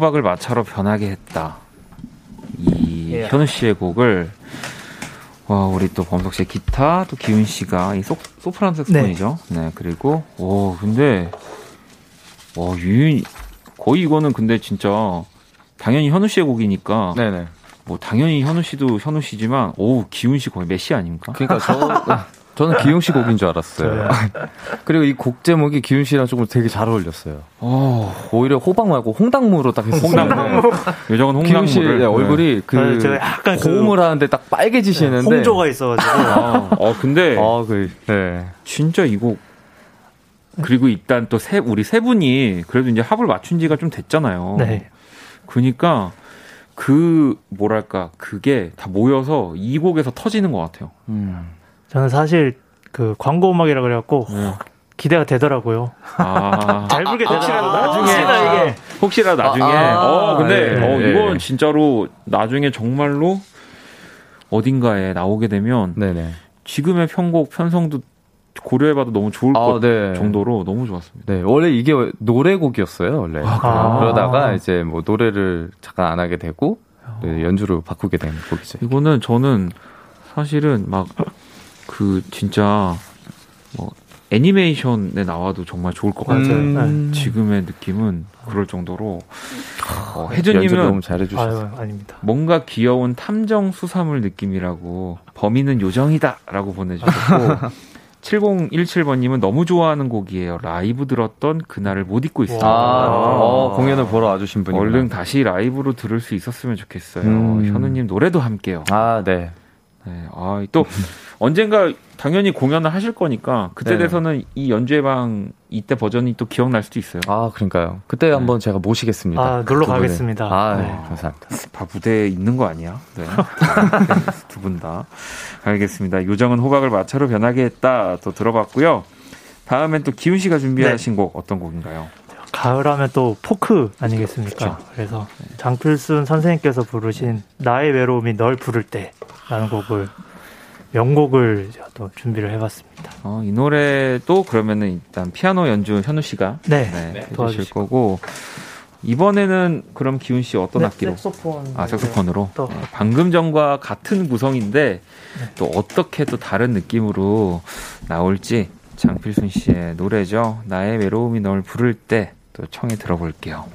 호박을 마차로 변하게 했다. 이 예. 현우 씨의 곡을 와 우리 또 범석 씨의 기타 또 기훈 씨가 이 소, 소프라노 색스폰이죠. 네. 네. 그리고 오 근데 와 유윤 거의 이거는 근데 진짜 당연히 현우 씨의 곡이니까 네네. 뭐 당연히 현우 씨도 현우 씨지만 오 기훈 씨 거의 메시 아닙니까? 그러니까 저 저는 기웅 씨 곡인 줄 알았어요. 그리고 이 곡 제목이 기웅 씨랑 조금 되게 잘 어울렸어요. 오, 어. 오히려 호박 말고 홍당무로 딱 했어요. 홍당무. 요정은 홍당무를. 씨 네. 얼굴이 그 네, 약간 그 고음을 그 하는데 딱 빨개지시는데. 홍조가 있어가지고. 아, 어, 근데. 아, 그, 네. 진짜 이 곡. 그리고 일단 또 세, 우리 세 분이 그래도 이제 합을 맞춘 지가 좀 됐잖아요. 네. 그니까 그, 뭐랄까, 그게 다 모여서 이 곡에서 터지는 것 같아요. 음. 저는 사실 그 광고 음악이라 그래갖고 네. 기대가 되더라고요. 아. [laughs] 잘 불게 되더라고. 아, 나중에 혹시나 이게 혹시나 나중에. 아, 아, 어 근데 네, 어, 네. 이건 진짜로 나중에 정말로 어딘가에 나오게 되면 네네. 지금의 편곡 편성도 고려해봐도 너무 좋을 아, 것 네. 정도로 너무 좋았습니다. 네, 원래 이게 노래곡이었어요, 원래. 아, 그러다가 이제 뭐 노래를 잠깐 안 하게 되고 네, 연주로 바꾸게 된 곡이죠. 이거는 저는 사실은 막 그 진짜 뭐 애니메이션에 나와도 정말 좋을 것 같아요. 음. 지금의 느낌은 그럴 정도로 어, 혜주님은 너무 잘해주셨어요. 아유, 아닙니다. 뭔가 귀여운 탐정 수사물 느낌이라고 범인은 요정이다라고 보내주셨고 [laughs] 7017번님은 너무 좋아하는 곡이에요. 라이브 들었던 그날을 못 잊고 있어요. 아, 어, 공연을 보러 와주신 분이 얼른 다시 라이브로 들을 수 있었으면 좋겠어요. 음. 현우님 노래도 함께요. 아, 네. 네. 아, 또 [laughs] 언젠가 당연히 공연을 하실 거니까 그때 네. 돼서는 이 연주회 방 이때 버전이 또 기억날 수도 있어요. 아, 그러니까요. 그때 네. 한번 제가 모시겠습니다. 아, 놀러 가겠습니다. 아, 네. 네. 감사합니다. 다 무대에 있는 거 아니야? 네. [laughs] 두 분 다. 알겠습니다. 요정은 호박을 마차로 변하게 했다. 또 들어봤고요. 다음엔 또 기훈 씨가 준비하신 네. 곡 어떤 곡인가요? 가을하면 또 포크 아니겠습니까? 그렇죠. 그래서 장필순 선생님께서 부르신 나의 외로움이 널 부를 때 라는 곡을 명곡을 또 준비를 해봤습니다. 어, 이 노래도 그러면은 일단 피아노 연주 현우 씨가 네, 네, 네 도와주실 거고 이번에는 그럼 기훈 씨 어떤 네, 악기로? 색소폰. 아 색소폰으로. 네, 방금 전과 같은 구성인데 네. 또 어떻게 또 다른 느낌으로 나올지 장필순 씨의 노래죠. 나의 외로움이 널 부를 때 또 청해 들어볼게요.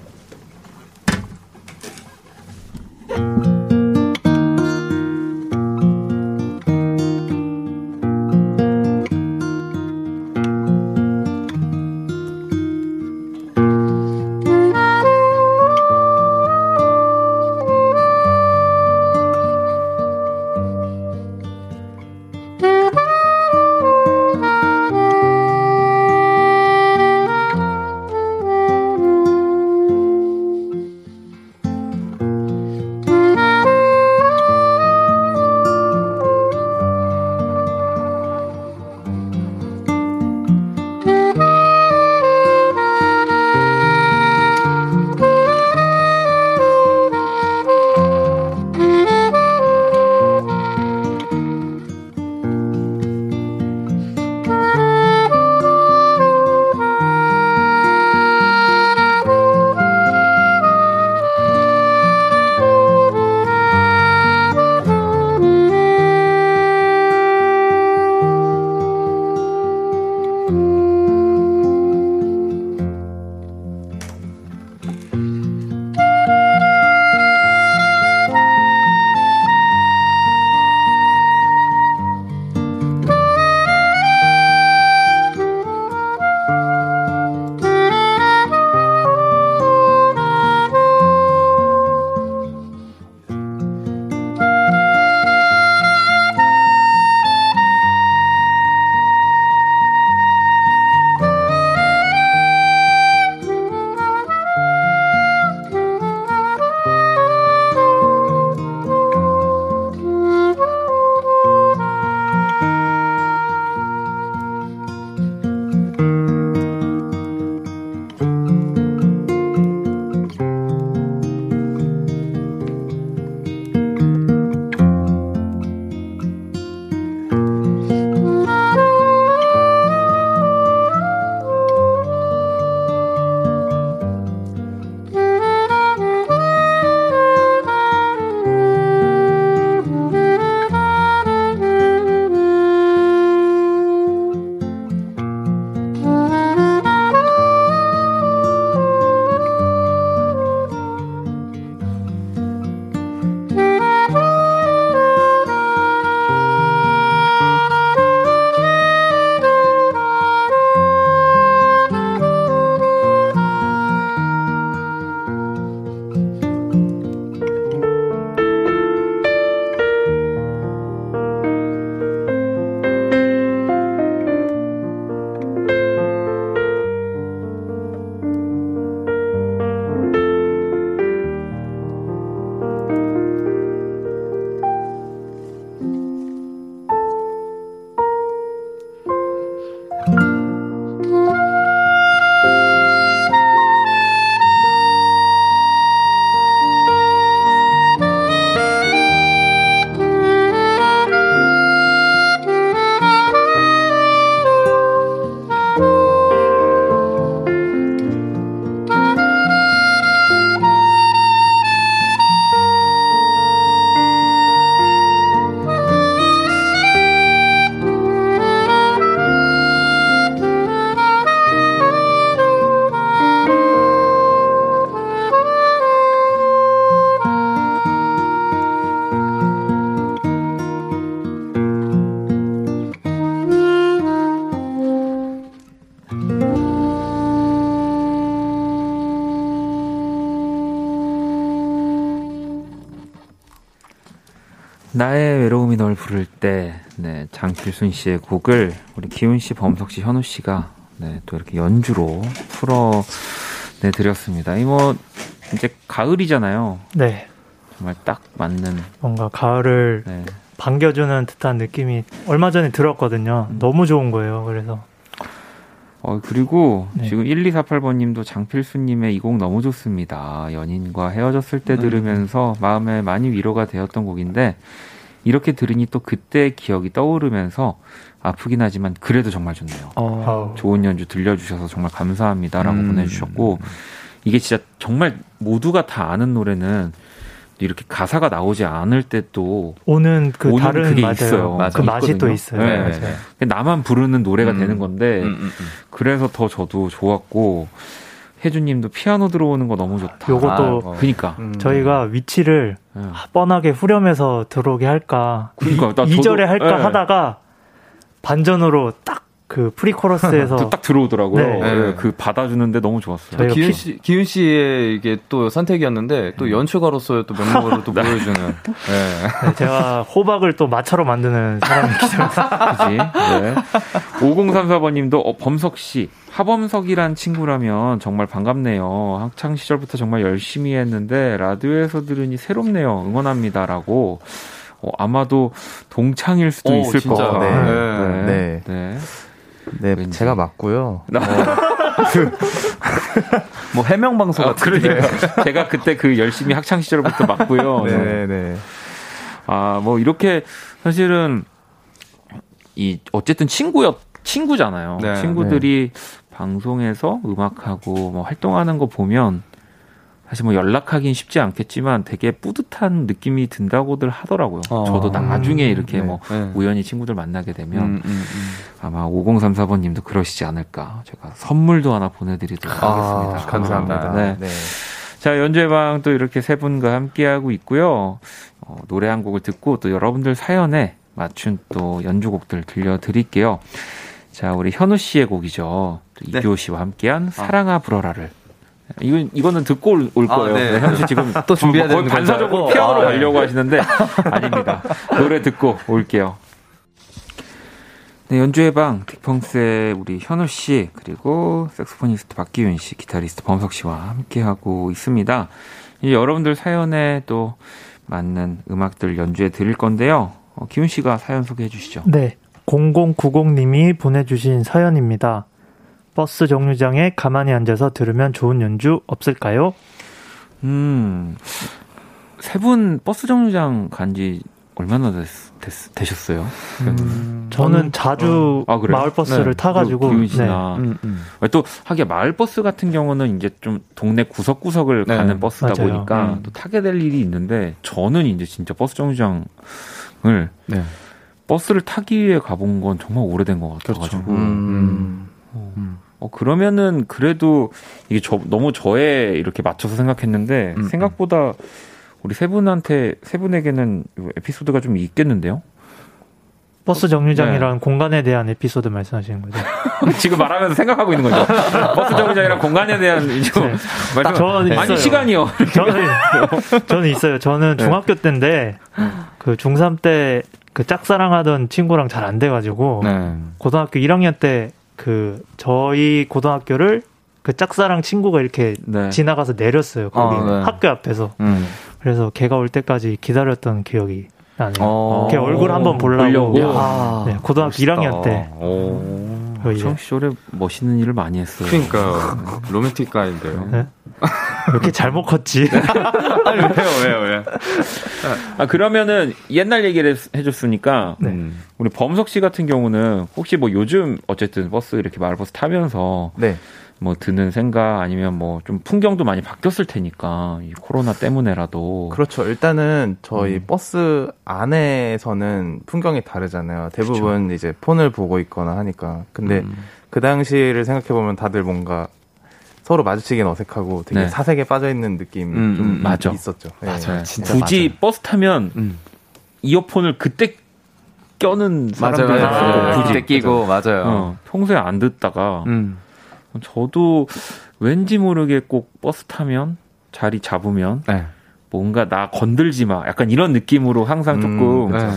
나의 외로움이 널 부를 때, 네, 장필순 씨의 곡을 우리 기훈 씨, 범석 씨, 현우 씨가 네, 또 이렇게 연주로 풀어 내 드렸습니다. 이 뭐 이제 가을이잖아요. 네. 정말 딱 맞는 뭔가 가을을 네. 반겨주는 듯한 느낌이 얼마 전에 들었거든요. 음. 너무 좋은 거예요. 그래서 어, 그리고 네. 지금 1248번님도 장필수님의 이 곡 너무 좋습니다. 연인과 헤어졌을 때 음. 들으면서 마음에 많이 위로가 되었던 곡인데, 이렇게 들으니 또 그때 기억이 떠오르면서 아프긴 하지만 그래도 정말 좋네요. 어. 좋은 연주 들려주셔서 정말 감사합니다라고 음. 보내주셨고, 이게 진짜 정말 모두가 다 아는 노래는 이렇게 가사가 나오지 않을 때 또 오는 그 오는 다른 그게 맞아요. 있어요. 그 맞아요. 맛이 또 있거든요. 있어요. 네. 맞아요. 나만 부르는 노래가 음. 되는 건데, 음, 음, 음. 그래서 더 저도 좋았고 혜주님도 피아노 들어오는 거 너무 좋다. 요것도 아, 어. 그니까. 음. 저희가 위치를 예. 뻔하게 후렴에서 들어오게 할까, 그러니까, 나 저도- 2절에 할까 예. 하다가 반전으로 딱 그 프리코러스에서 또 [laughs] 딱 들어오더라고요. 네. 예, 그 받아주는데 너무 좋았어요. 피- 씨, 기훈 씨의 이게 또 선택이었는데 또 연출가로서의 또 면모를 또 [laughs] 보여주는. 네. 네, 제가 호박을 또 마차로 만드는 사람이기 때문에 [laughs] 그지? 네. 5034번님도 어, 범석 씨 하범석이란 친구라면 정말 반갑네요. 학창 시절부터 정말 열심히 했는데 라디오에서 들으니 새롭네요. 응원합니다라고. 어, 아마도 동창일 수도 오, 있을 진짜. 것 네. 같아요. 네. 네. 네. 네, 왠지. 제가 맞고요. [laughs] 뭐 해명 방송 아, 같은. 그러니까 [laughs] 제가 그때 그 열심히 학창 시절부터 맞고요. [laughs] 네, 네. 아, 뭐 이렇게 사실은 이 어쨌든 친구였 친구잖아요. 네. 친구들이 방송에서 음악하고 뭐 활동하는 거 보면 사실 뭐 연락하긴 쉽지 않겠지만 되게 뿌듯한 느낌이 든다고들 하더라고요. 어. 저도 나중에 이렇게 네. 뭐 네. 우연히 친구들 만나게 되면 음, 음, 음. 아마 5034번 님도 그러시지 않을까. 제가 선물도 하나 보내드리도록 하겠습니다. 아, 감사합니다. 네. 네. 자, 연주회방 또 이렇게 세 분과 함께하고 있고요. 어, 노래 한 곡을 듣고 또 여러분들 사연에 맞춘 또 연주곡들 들려드릴게요. 자, 우리 현우 씨의 곡이죠. 또 네. 이규호 씨와 함께한 사랑아 불어라를. 이건, 이거는 듣고 올, 올 아, 거예요. 네. 네, 현우 씨 지금 또 준비해야 거의 되는 건줄 반사적으로. 피아노로 아, 네. 가려고 하시는데 [laughs] 아닙니다. 노래 듣고 올게요. 네, 연주의 방 딕펑스의 우리 현우 씨 그리고 색소포니스트 박기윤 씨, 기타리스트 범석 씨와 함께 하고 있습니다. 이제 여러분들 사연에 또 맞는 음악들 연주해 드릴 건데요. 어, 기훈 씨가 사연 소개해 주시죠. 네. 0090님이 보내주신 사연입니다. 버스 정류장에 가만히 앉아서 들으면 좋은 연주 없을까요? 음, 세 분 버스 정류장 간지 얼마나 됐, 됐, 되셨어요? 음, 저는 자주 아, 그래요? 마을 버스를 네. 타가지고 기훈 네. 음, 음. 또 하긴 마을 버스 같은 경우는 이제 좀 동네 구석구석을 네, 가는 버스다 맞아요. 보니까 음. 또 타게 될 일이 있는데 저는 이제 진짜 버스 정류장을 네. 버스를 타기 위해 가본 건 정말 오래된 것 같아가지고 그렇죠. 음. 어, 그러면은 그래도 이게 저, 너무 저에 이렇게 맞춰서 생각했는데 음, 생각보다 우리 세 분한테 세 분에게는 요 에피소드가 좀 있겠는데요? 버스 네. 정류장이라는 공간에 대한 에피소드 말씀하시는 거죠? [laughs] 지금 말하면서 생각하고 있는 거죠. 버스 정류장이랑 공간에 대한 좀 네. 말씀. 저는 아니 있어요. 시간이요. 저는 저는 있어요. 저는 네. 중학교 때인데 그 중3 때 그 짝사랑하던 친구랑 잘 안 돼가지고 네. 고등학교 1학년 때 그 저희 고등학교를 그 짝사랑 친구가 이렇게 네. 지나가서 내렸어요. 거기 아, 네. 학교 앞에서. 음. 그래서 걔가 올 때까지 기다렸던 기억이 어. 걔 얼굴 한번 보려고. 야, 네, 고등학교 멋있다. 1학년 때. 오. 그청 시절에 멋있는 일을 많이 했어요. 그러니까 로맨틱 guy인데요. 네? 이렇게 잘못 컸지. [laughs] 아니 왜요 왜요 왜? 아 그러면은 옛날 얘기를 해- 해줬으니까 네. 음. 우리 범석 씨 같은 경우는 혹시 뭐 요즘 어쨌든 버스 이렇게 마을버스 타면서 네. 뭐 드는 생각 아니면 뭐 좀 풍경도 많이 바뀌었을 테니까 이 코로나 때문에라도 그렇죠. 일단은 저희 음. 버스 안에서는 풍경이 다르잖아요. 대부분 이제 폰을 보고 있거나 하니까. 근데 음. 그 당시를 생각해 보면 다들 뭔가 서로 마주치기는 어색하고 되게 네. 사색에 빠져 있는 느낌이 음, 좀 음, 맞아. 있었죠. 네. 맞아요. 진짜 굳이 맞아요. 버스 타면 음. 이어폰을 그때 껴는 맞아요 사람들이 맞아요. 아, 있어요. 그때 끼고 맞아요. 어, 평소에 안 듣다가 음. 저도 왠지 모르게 꼭 버스 타면 자리 잡으면 네. 뭔가 나 건들지 마. 약간 이런 느낌으로 항상 조금 음, 네.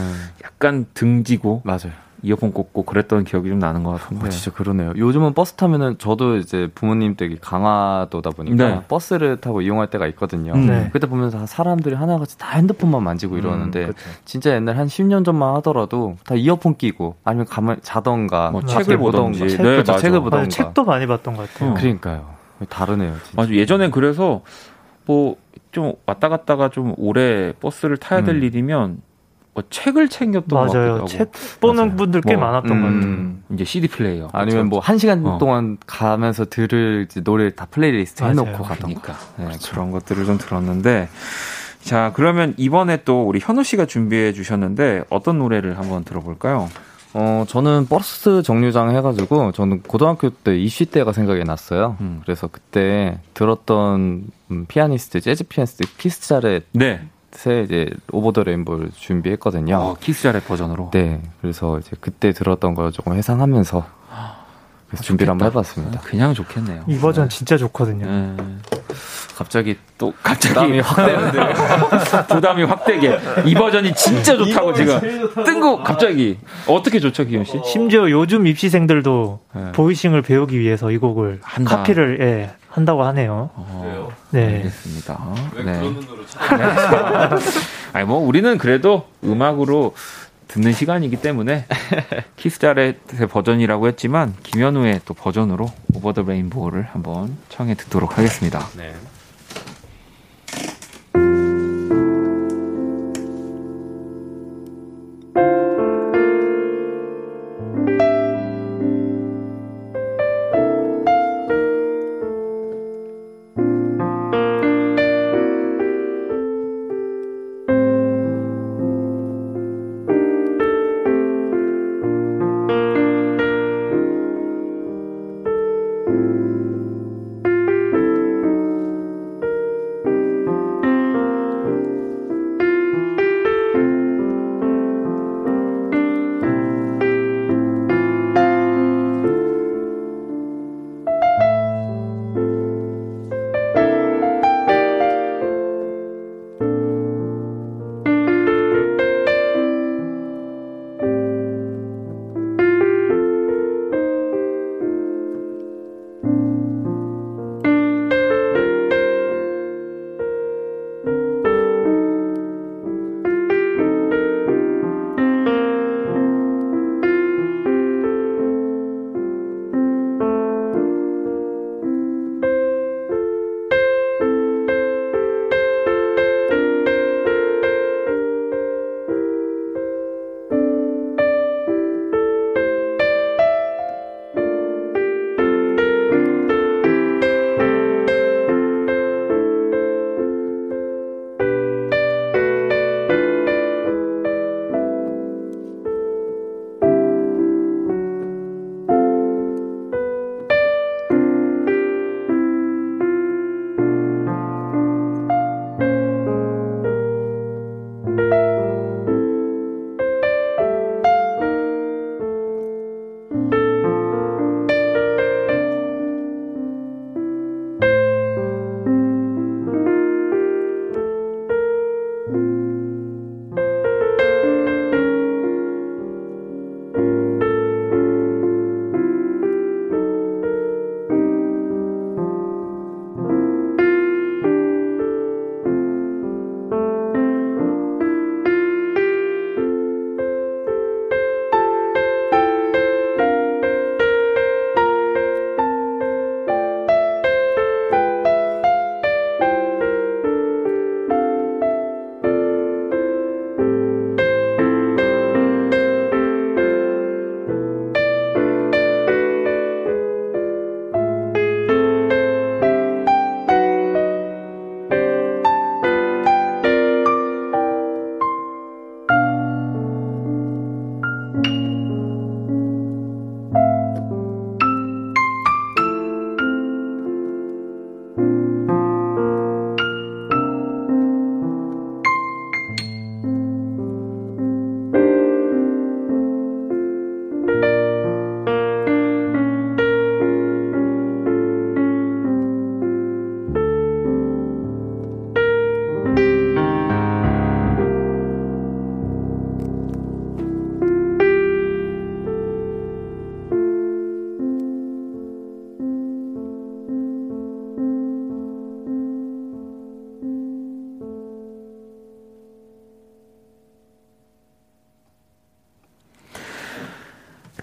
약간 등지고 맞아요. 이어폰 꽂고 그랬던 기억이 좀 나는 것 같은데. 아, 진짜 그러네요. 요즘은 버스 타면은 저도 이제 부모님 댁이 강화도다 보니까 네. 버스를 타고 이용할 때가 있거든요. 음. 네. 그때 보면서 사람들이 하나같이 다 핸드폰만 만지고 이러는데 음. 진짜 옛날 한 10년 전만 하더라도 다 이어폰 끼고 아니면 가만 자던가 뭐 맞아요. 책을 보던가. 책, 네, 그렇죠. 책을. 보던가. 책도 많이 봤던 것 같아요. 어. 그러니까요. 다르네요. 진짜. 맞아. 예전엔 그래서 뭐 좀 왔다 갔다가 좀 오래 버스를 타야 될 음. 일이면 뭐 책을 챙겼던 맞아요. 책 보는 맞아요. 분들 꽤 뭐, 많았던 것 같아요. 음. 이제 CD 플레이어. 아니면 뭐 한 시간 어. 동안 가면서 들을 이제 노래 다 플레이리스트 맞아요. 해놓고 가던 거. 그러니까 네, 그런 것들을 좀 들었는데 자 그러면 이번에 또 우리 현우 씨가 준비해 주셨는데 어떤 노래를 한번 들어볼까요? 어, 저는 버스 정류장 해가지고, 저는 고등학교 때 이시 때가 생각이 났어요. 음. 그래서 그때 들었던 음, 피아니스트, 재즈 피아니스트 키스 자렛의 네. 이제 Over the Rainbow를 준비했거든요. 어, 키스 자렛 버전으로. 네. 그래서 이제 그때 들었던 걸 조금 회상하면서 그래서 준비를 한번 해봤습니다. 그냥 좋겠네요. 이 버전 진짜 좋거든요. 네. 갑자기 또 갑자기 부담이 확 되는데. 부담이 확 되게 이 버전이 진짜 좋다고 지금 뜬거 갑자기 어떻게 좋죠 기훈 씨? 심지어 요즘 입시생들도 네. voicing을 배우기 위해서 이 곡을 한다. 카피를 예, 한다고 하네요. 어, 네. 알겠습니다. 네. [laughs] 아니 뭐 우리는 그래도 음악으로 듣는 시간이기 때문에 [laughs] 키스 자렛의 버전이라고 했지만 김현우의 또 버전으로 Over the Rainbow를 한번 청해 듣도록 하겠습니다. 네.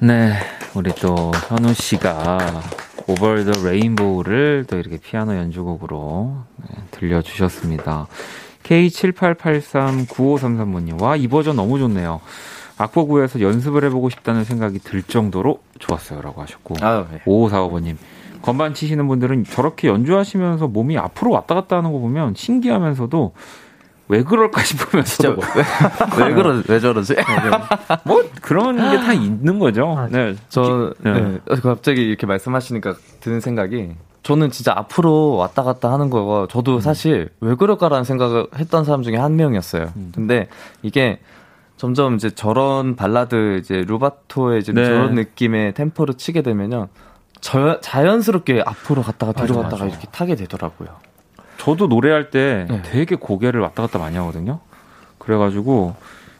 네, 우리 또 현우 씨가 오버 더 레인보우를 또 이렇게 피아노 연주곡으로 네, 들려주셨습니다. K78839533번님, 와, 이 버전 너무 좋네요. 악보 구해서 연습을 해보고 싶다는 생각이 들 정도로 좋았어요. 라고 하셨고. 아유, 네. 5545번님, 건반 치시는 분들은 저렇게 연주하시면서 몸이 앞으로 왔다 갔다 하는 거 보면 신기하면서도 왜 그럴까 싶으면서 진짜 왜, 왜 그러 왜 저러지? 뭐 그런 게 다 있는 거죠. 네. 저 네. 네. 갑자기 이렇게 말씀하시니까 드는 생각이 저는 진짜 앞으로 왔다 갔다 하는 거가 저도 사실 왜 그럴까라는 생각을 했던 사람 중에 한 명이었어요. 음. 근데 이게 점점 이제 저런 발라드 이제 루바토의 이제 네. 저런 느낌의 템포를 치게 되면요. 저, 자연스럽게 앞으로 갔다가 뒤로 맞아, 갔다가 맞아. 이렇게 타게 되더라고요. 저도 노래할 때 네. 되게 고개를 왔다 갔다 많이 하거든요. 그래가지고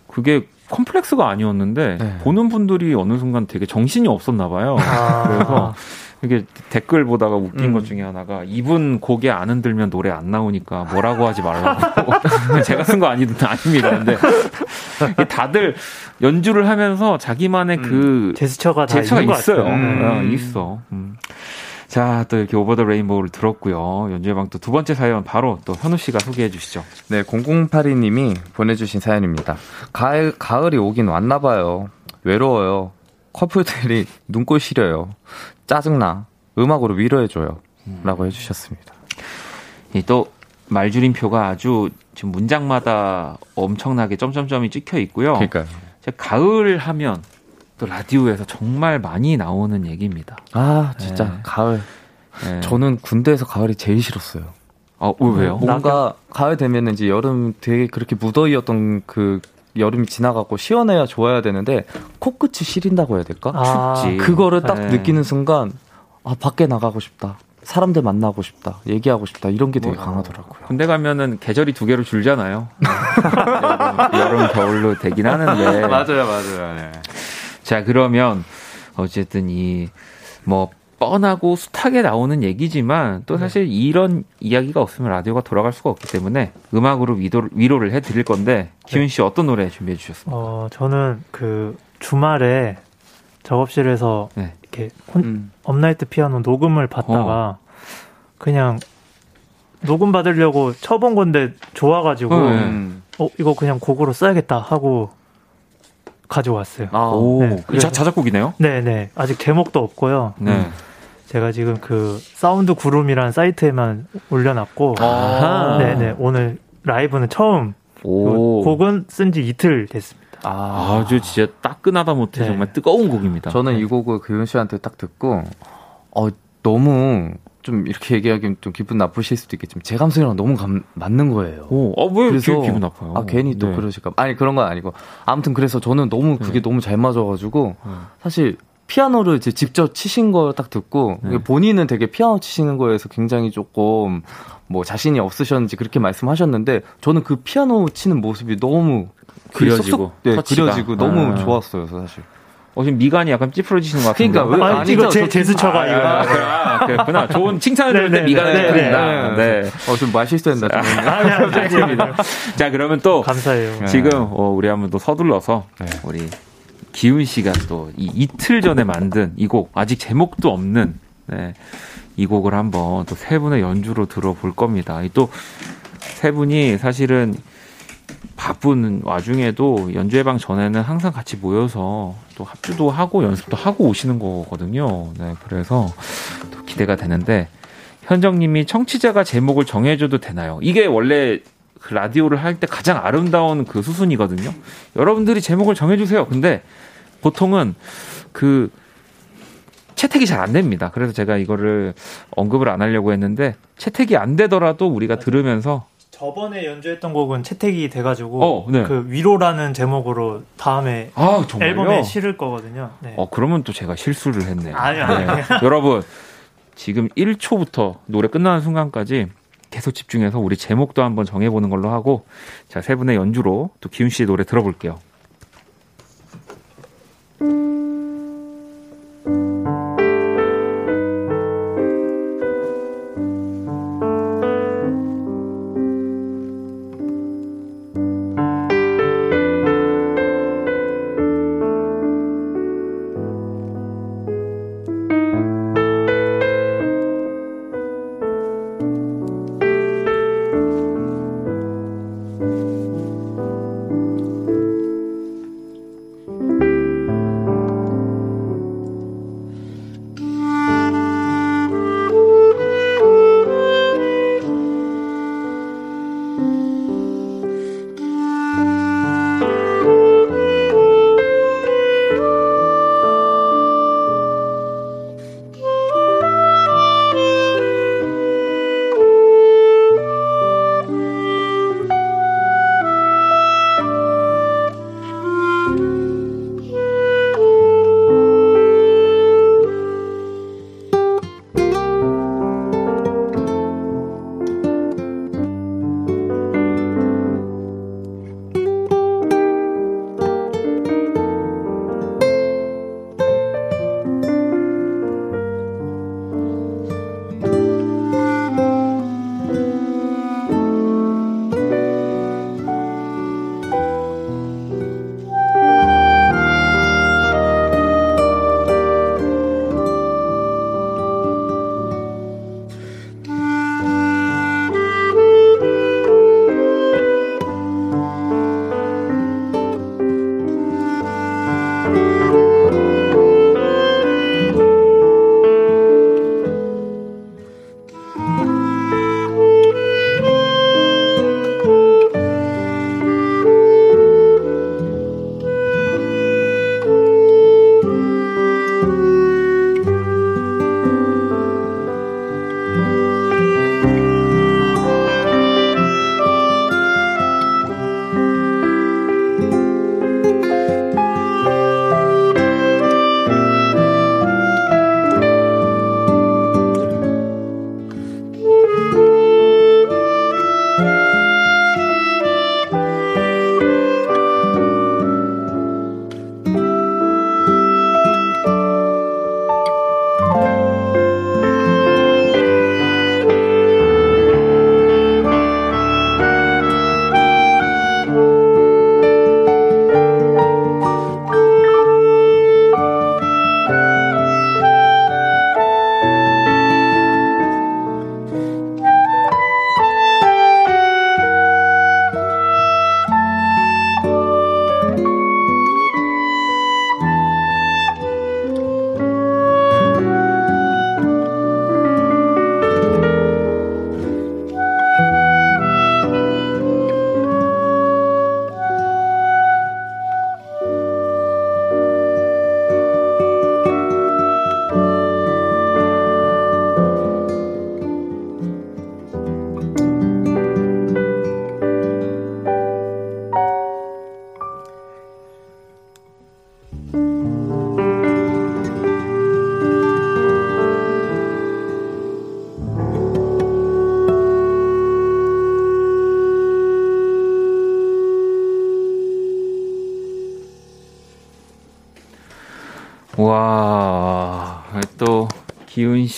그게 컴플렉스가 아니었는데 네. 보는 분들이 어느 순간 되게 정신이 없었나 봐요. 아. 그래서 이게 댓글 보다가 웃긴 음. 것 중에 하나가 이분 고개 안 흔들면 노래 안 나오니까 뭐라고 하지 말라고 [laughs] 제가 쓴 거 아니, 아닙니다. 근데 다들 연주를 하면서 자기만의 그 제스처가 다 제스처가 것 있어요. 같아요. 음. 어, 있어. 음. 자, 또 이렇게 오버 더 레인보우를 들었고요. 연주의 방또 두 번째 사연 바로 또 현우 씨가 소개해 주시죠. 네, 0082님이 보내주신 사연입니다. 가을, 가을이 오긴 왔나 봐요. 외로워요. 커플들이 눈꼴 시려요. 짜증나. 음악으로 위로해줘요. 라고 해주셨습니다. 이 또 말줄임표가 아주 지금 문장마다 엄청나게 점점점이 찍혀 있고요. 그러니까요. 가을 하면 또 라디오에서 정말 많이 나오는 얘기입니다. 아, 진짜, 네. 가을. 네. 저는 군대에서 가을이 제일 싫었어요. 아, 왜, 왜요? 뭔가 가을 되면 이제 여름 되게 그렇게 무더위였던 그 여름이 지나가고 시원해야 좋아야 되는데 코끝이 시린다고 해야 될까? 아, 춥지. 그거를 딱 네. 느끼는 순간 아 밖에 나가고 싶다. 사람들 만나고 싶다. 얘기하고 싶다. 이런 게 되게 뭐, 강하더라고요. 군대 가면은 계절이 두 개로 줄잖아요. [laughs] 여름, 여름, 겨울로 되긴 하는데. [laughs] 맞아요, 맞아요. 네. 자, 그러면 어쨌든 이 뭐 뻔하고 숱하게 나오는 얘기지만 또 사실 이런 이야기가 없으면 라디오가 돌아갈 수가 없기 때문에 음악으로 위로, 위로를 해 드릴 건데 기훈 씨 어떤 노래 준비해 주셨습니까? 어, 저는 그 주말에 작업실에서 네. 이렇게 혼, 음. 업라이트 피아노 녹음을 받다가 그냥 녹음 받으려고 쳐본 건데 좋아가지고 네. 음. 어 이거 그냥 곡으로 써야겠다 하고 가져왔어요. 아, 오, 네, 이 자, 자작곡이네요. 네네 아직 제목도 없고요. 네. 제가 지금 그 사운드 구름이라는 사이트에만 올려놨고 아하. 네네 오늘 라이브는 처음 오. 그 곡은 쓴 지 이틀 됐습니다. 아, 아주 진짜 따끈하다 못해 네. 정말 뜨거운 곡입니다. 저는 이 곡을 기훈 씨한테 딱 듣고 어 너무 좀 이렇게 얘기하기는 좀 기분 나쁘실 수도 있겠지만 제 감성이랑 너무 감, 맞는 거예요. 오, 어, 왜 그래서 기, 기분 나빠요? 아 괜히 또 네. 그러실까 봐. 아니 그런 건 아니고 아무튼 그래서 저는 너무 그게 네. 너무 잘 맞아가지고 네. 사실 피아노를 이제 직접 치신 걸 딱 듣고 네. 본인은 되게 피아노 치시는 거에서 굉장히 조금 뭐 자신이 없으셨는지 그렇게 말씀하셨는데 저는 그 피아노 치는 모습이 너무 그려지고, 쏙쏙, 네, 터치가. 그려지고 너무 아. 좋았어요 사실. 어, 지금 미간이 약간 찌푸러지시는 것 같은데. 그러니까 왜 아니? 이거 제 저- 제스처가 아, 이거. 아, 아, 그랬구나. 좋은 칭찬을 들을 때 네, 미간을 네, 네, 찌푸린다. 네. 네. 어, 좀 말 실수했나? 아니, 아니, 아니. 자, 그러면 또 감사해요. 네. 지금 어, 우리 한번 또 서둘러서 네. 우리 기훈 씨가 또 이 이틀 전에 만든 이 곡 아직 제목도 없는 네, 이 곡을 한번 또 세 분의 연주로 들어볼 겁니다. 또 세 분이 사실은 바쁜 와중에도 연주회방 전에는 항상 같이 모여서 또 합주도 하고 연습도 하고 오시는 거거든요. 네, 그래서 또 기대가 되는데 현정님이 청취자가 제목을 정해줘도 되나요? 이게 원래 그 라디오를 할 때 가장 아름다운 그 수순이거든요. 여러분들이 제목을 정해주세요. 근데 보통은 그 채택이 잘 안 됩니다. 그래서 제가 이거를 언급을 안 하려고 했는데 채택이 안 되더라도 우리가 들으면서 저번에 연주했던 곡은 채택이 돼가지고 어, 네. 그 위로라는 제목으로 다음에 아? 앨범에 실을 거거든요. 네. 어 그러면 또 제가 실수를 했네요. 아니요, 네. [laughs] 여러분 지금 1초부터 노래 끝나는 순간까지 계속 집중해서 우리 제목도 한번 정해보는 걸로 하고 자 세 분의 연주로 또 기훈 씨의 노래 들어볼게요. 와,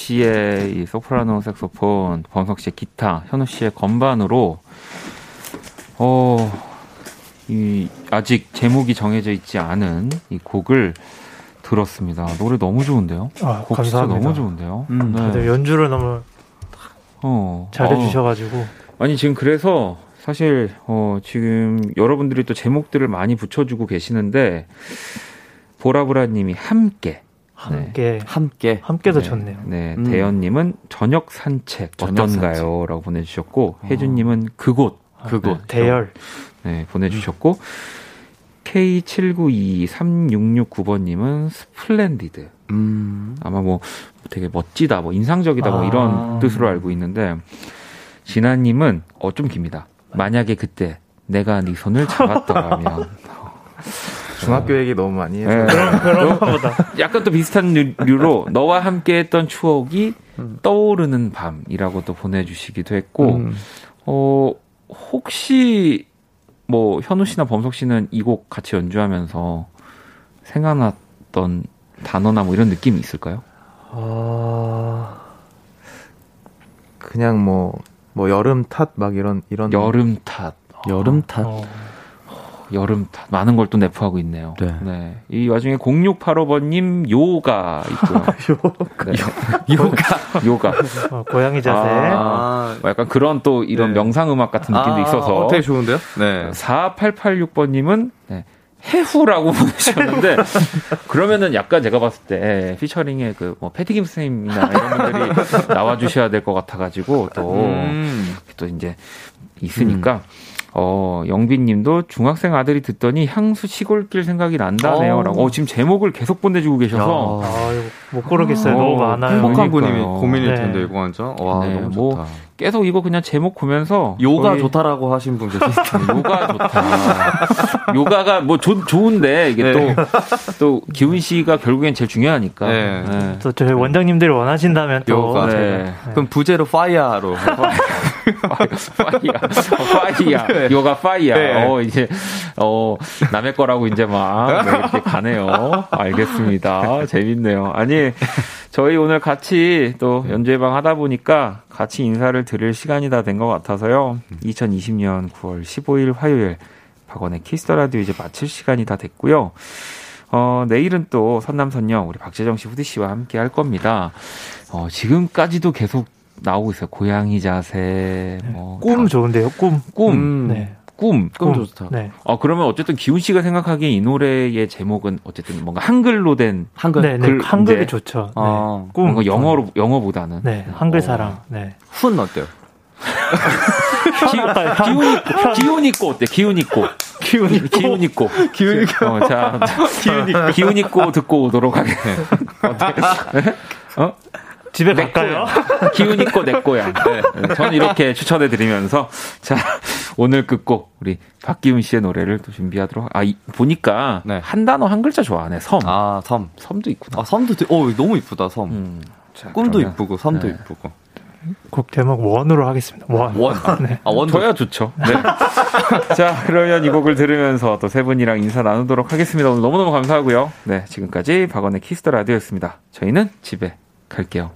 씨의 이 소프라노 색소폰, 범석 씨의 기타, 현우 씨의 건반으로 어, 이 아직 제목이 정해져 있지 않은 이 곡을 들었습니다. 노래 너무 좋은데요? 아, 곡 감사합니다. 너무 좋은데요? 음, 네. 다들 연주를 너무 어, 잘해 주셔 가지고 어. 아니 지금 그래서 사실 어 지금 여러분들이 또 제목들을 많이 붙여 주고 계시는데 보라보라님이 함께 함께 함께 함께도 네, 좋네요. 네, 음. 대현님은 저녁 산책 저녁 어떤가요?라고 보내주셨고 혜준님은 그곳 그곳. 대열 네, 보내주셨고 K79236669번님은 splendid 음. 아마 뭐 되게 멋지다, 뭐 인상적이다, 뭐 아. 이런 뜻으로 알고 있는데 진아님은 어 좀 깁니다. 만약에 그때 내가 네 손을 잡았더라면 [laughs] 중학교 얘기 너무 많이 해서 네. 그런가 보다. 약간 또 비슷한 류- 류로 너와 함께했던 추억이 떠오르는 밤이라고 또 보내주시기도 했고 음. 어 혹시 뭐 현우 씨나 범석 씨는 이 곡 같이 연주하면서 생각났던 단어나 뭐 이런 느낌이 있을까요? 아, 그냥 뭐, 뭐 여름 탓 막 이런 이런 여름 탓, 여름 탓. 어, 여름 탓 많은 걸 또 내포하고 있네요. 네. 이 와중에 0685번님 요가 있고요. [laughs] 네. [laughs] 요가. 요가. 어, 고양이 자세. 아, 뭐 약간 그런 또 이런 네. 명상 음악 같은 느낌도 아, 있어서. 어, 되게 좋은데요? 네. 4886번님은 네, 해후라고 [laughs] 보내주셨는데 그러면은 약간 제가 봤을 때 피처링에 그뭐 패티김 선생님이나 이런 분들이 나와 주셔야 될 것 같아 가지고 또또 음. 이제 있으니까 어 영빈님도 중학생 아들이 듣더니 향수 시골길 생각이 난다네요라고 어, 지금 제목을 계속 보내주고 계셔서 야. 아, 이거 못 고르겠어요. 어, 너무 많아요. 행복한 분이 고민일 네. 텐데 이거 완전 와 네, 너무 뭐 좋다. 계속 이거 그냥 제목 보면서 요가 거의 좋다라고 하신 분 계시죠? [laughs] 요가 좋다. 요가가 뭐 좋, 좋은데 이게 네. 또또 기훈 씨가 결국엔 제일 중요하니까. 네. 네. 또 저희 원장님들이 원하신다면 또 요가. 제가 네. 그럼 부제로 fire로. [laughs] 파이야, 파이야, 요가 파이야. 네. 어 이제 어 남의 거라고 이제 막 네, 이렇게 가네요. 알겠습니다. 재밌네요. 아니 저희 오늘 같이 또 연주회방 하다 보니까 같이 인사를 드릴 시간이 다 된 것 같아서요. 2020년 9월 15일 화요일 박원의 키스 더 라디오 이제 마칠 시간이 다 됐고요. 어, 내일은 또 선남선녀 우리 박재정 씨, 후디 씨와 함께 할 겁니다. 어, 지금까지도 계속 나오고 있어요. 고양이 자세, 뭐꿈 다- 좋은데요. 꿈. 꿈, 음. 네. 꿈. 꿈 좋다. 네. 어, 그러면 어쨌든 기훈 씨가 생각하기에 이 노래의 제목은 어쨌든 뭔가 한글로 된 한글. 네, 네. 글- 한글이 이제- 좋죠. 네. 아, 꿈. 뭔가 영어로 영어보다는 네, 한글 어, 사랑. 네. 훈 어때요? 기, 기훈이 기훈이 꽃 어때? 기훈이 꽃. 기훈이 기훈이 꽃. 기훈이 꽃. 어, 자, 기훈이 꽃. 기훈이 꽃 듣고 오도록 하겠네요. [laughs] 어때? 어? 집에 내 갈까요? 거야. 기훈이 꽃내 거야. 네. 저는 이렇게 [laughs] 추천해 드리면서 자 오늘 끝곡 우리 박기훈 씨의 노래를 또 준비하도록. 하- 아 이- 보니까 네. 한 단어 한 글자 좋아하네. 섬. 아, 섬. 섬도 있구나. 아, 섬도, 되- 어, 너무 이쁘다, 섬. 음. 자, 꿈도 그러면 이쁘고, 섬도 네. 이쁘고. 곡 제목 원으로 하겠습니다. 원. 원. [laughs] 네. 아, 원도. 저야 좋죠. 네. [laughs] 자, 그러면 이 곡을 들으면서 또 세 분이랑 인사 나누도록 하겠습니다. 오늘 너무너무 감사하고요. 네, 지금까지 박원의 키스 더 라디오였습니다. 저희는 집에 갈게요.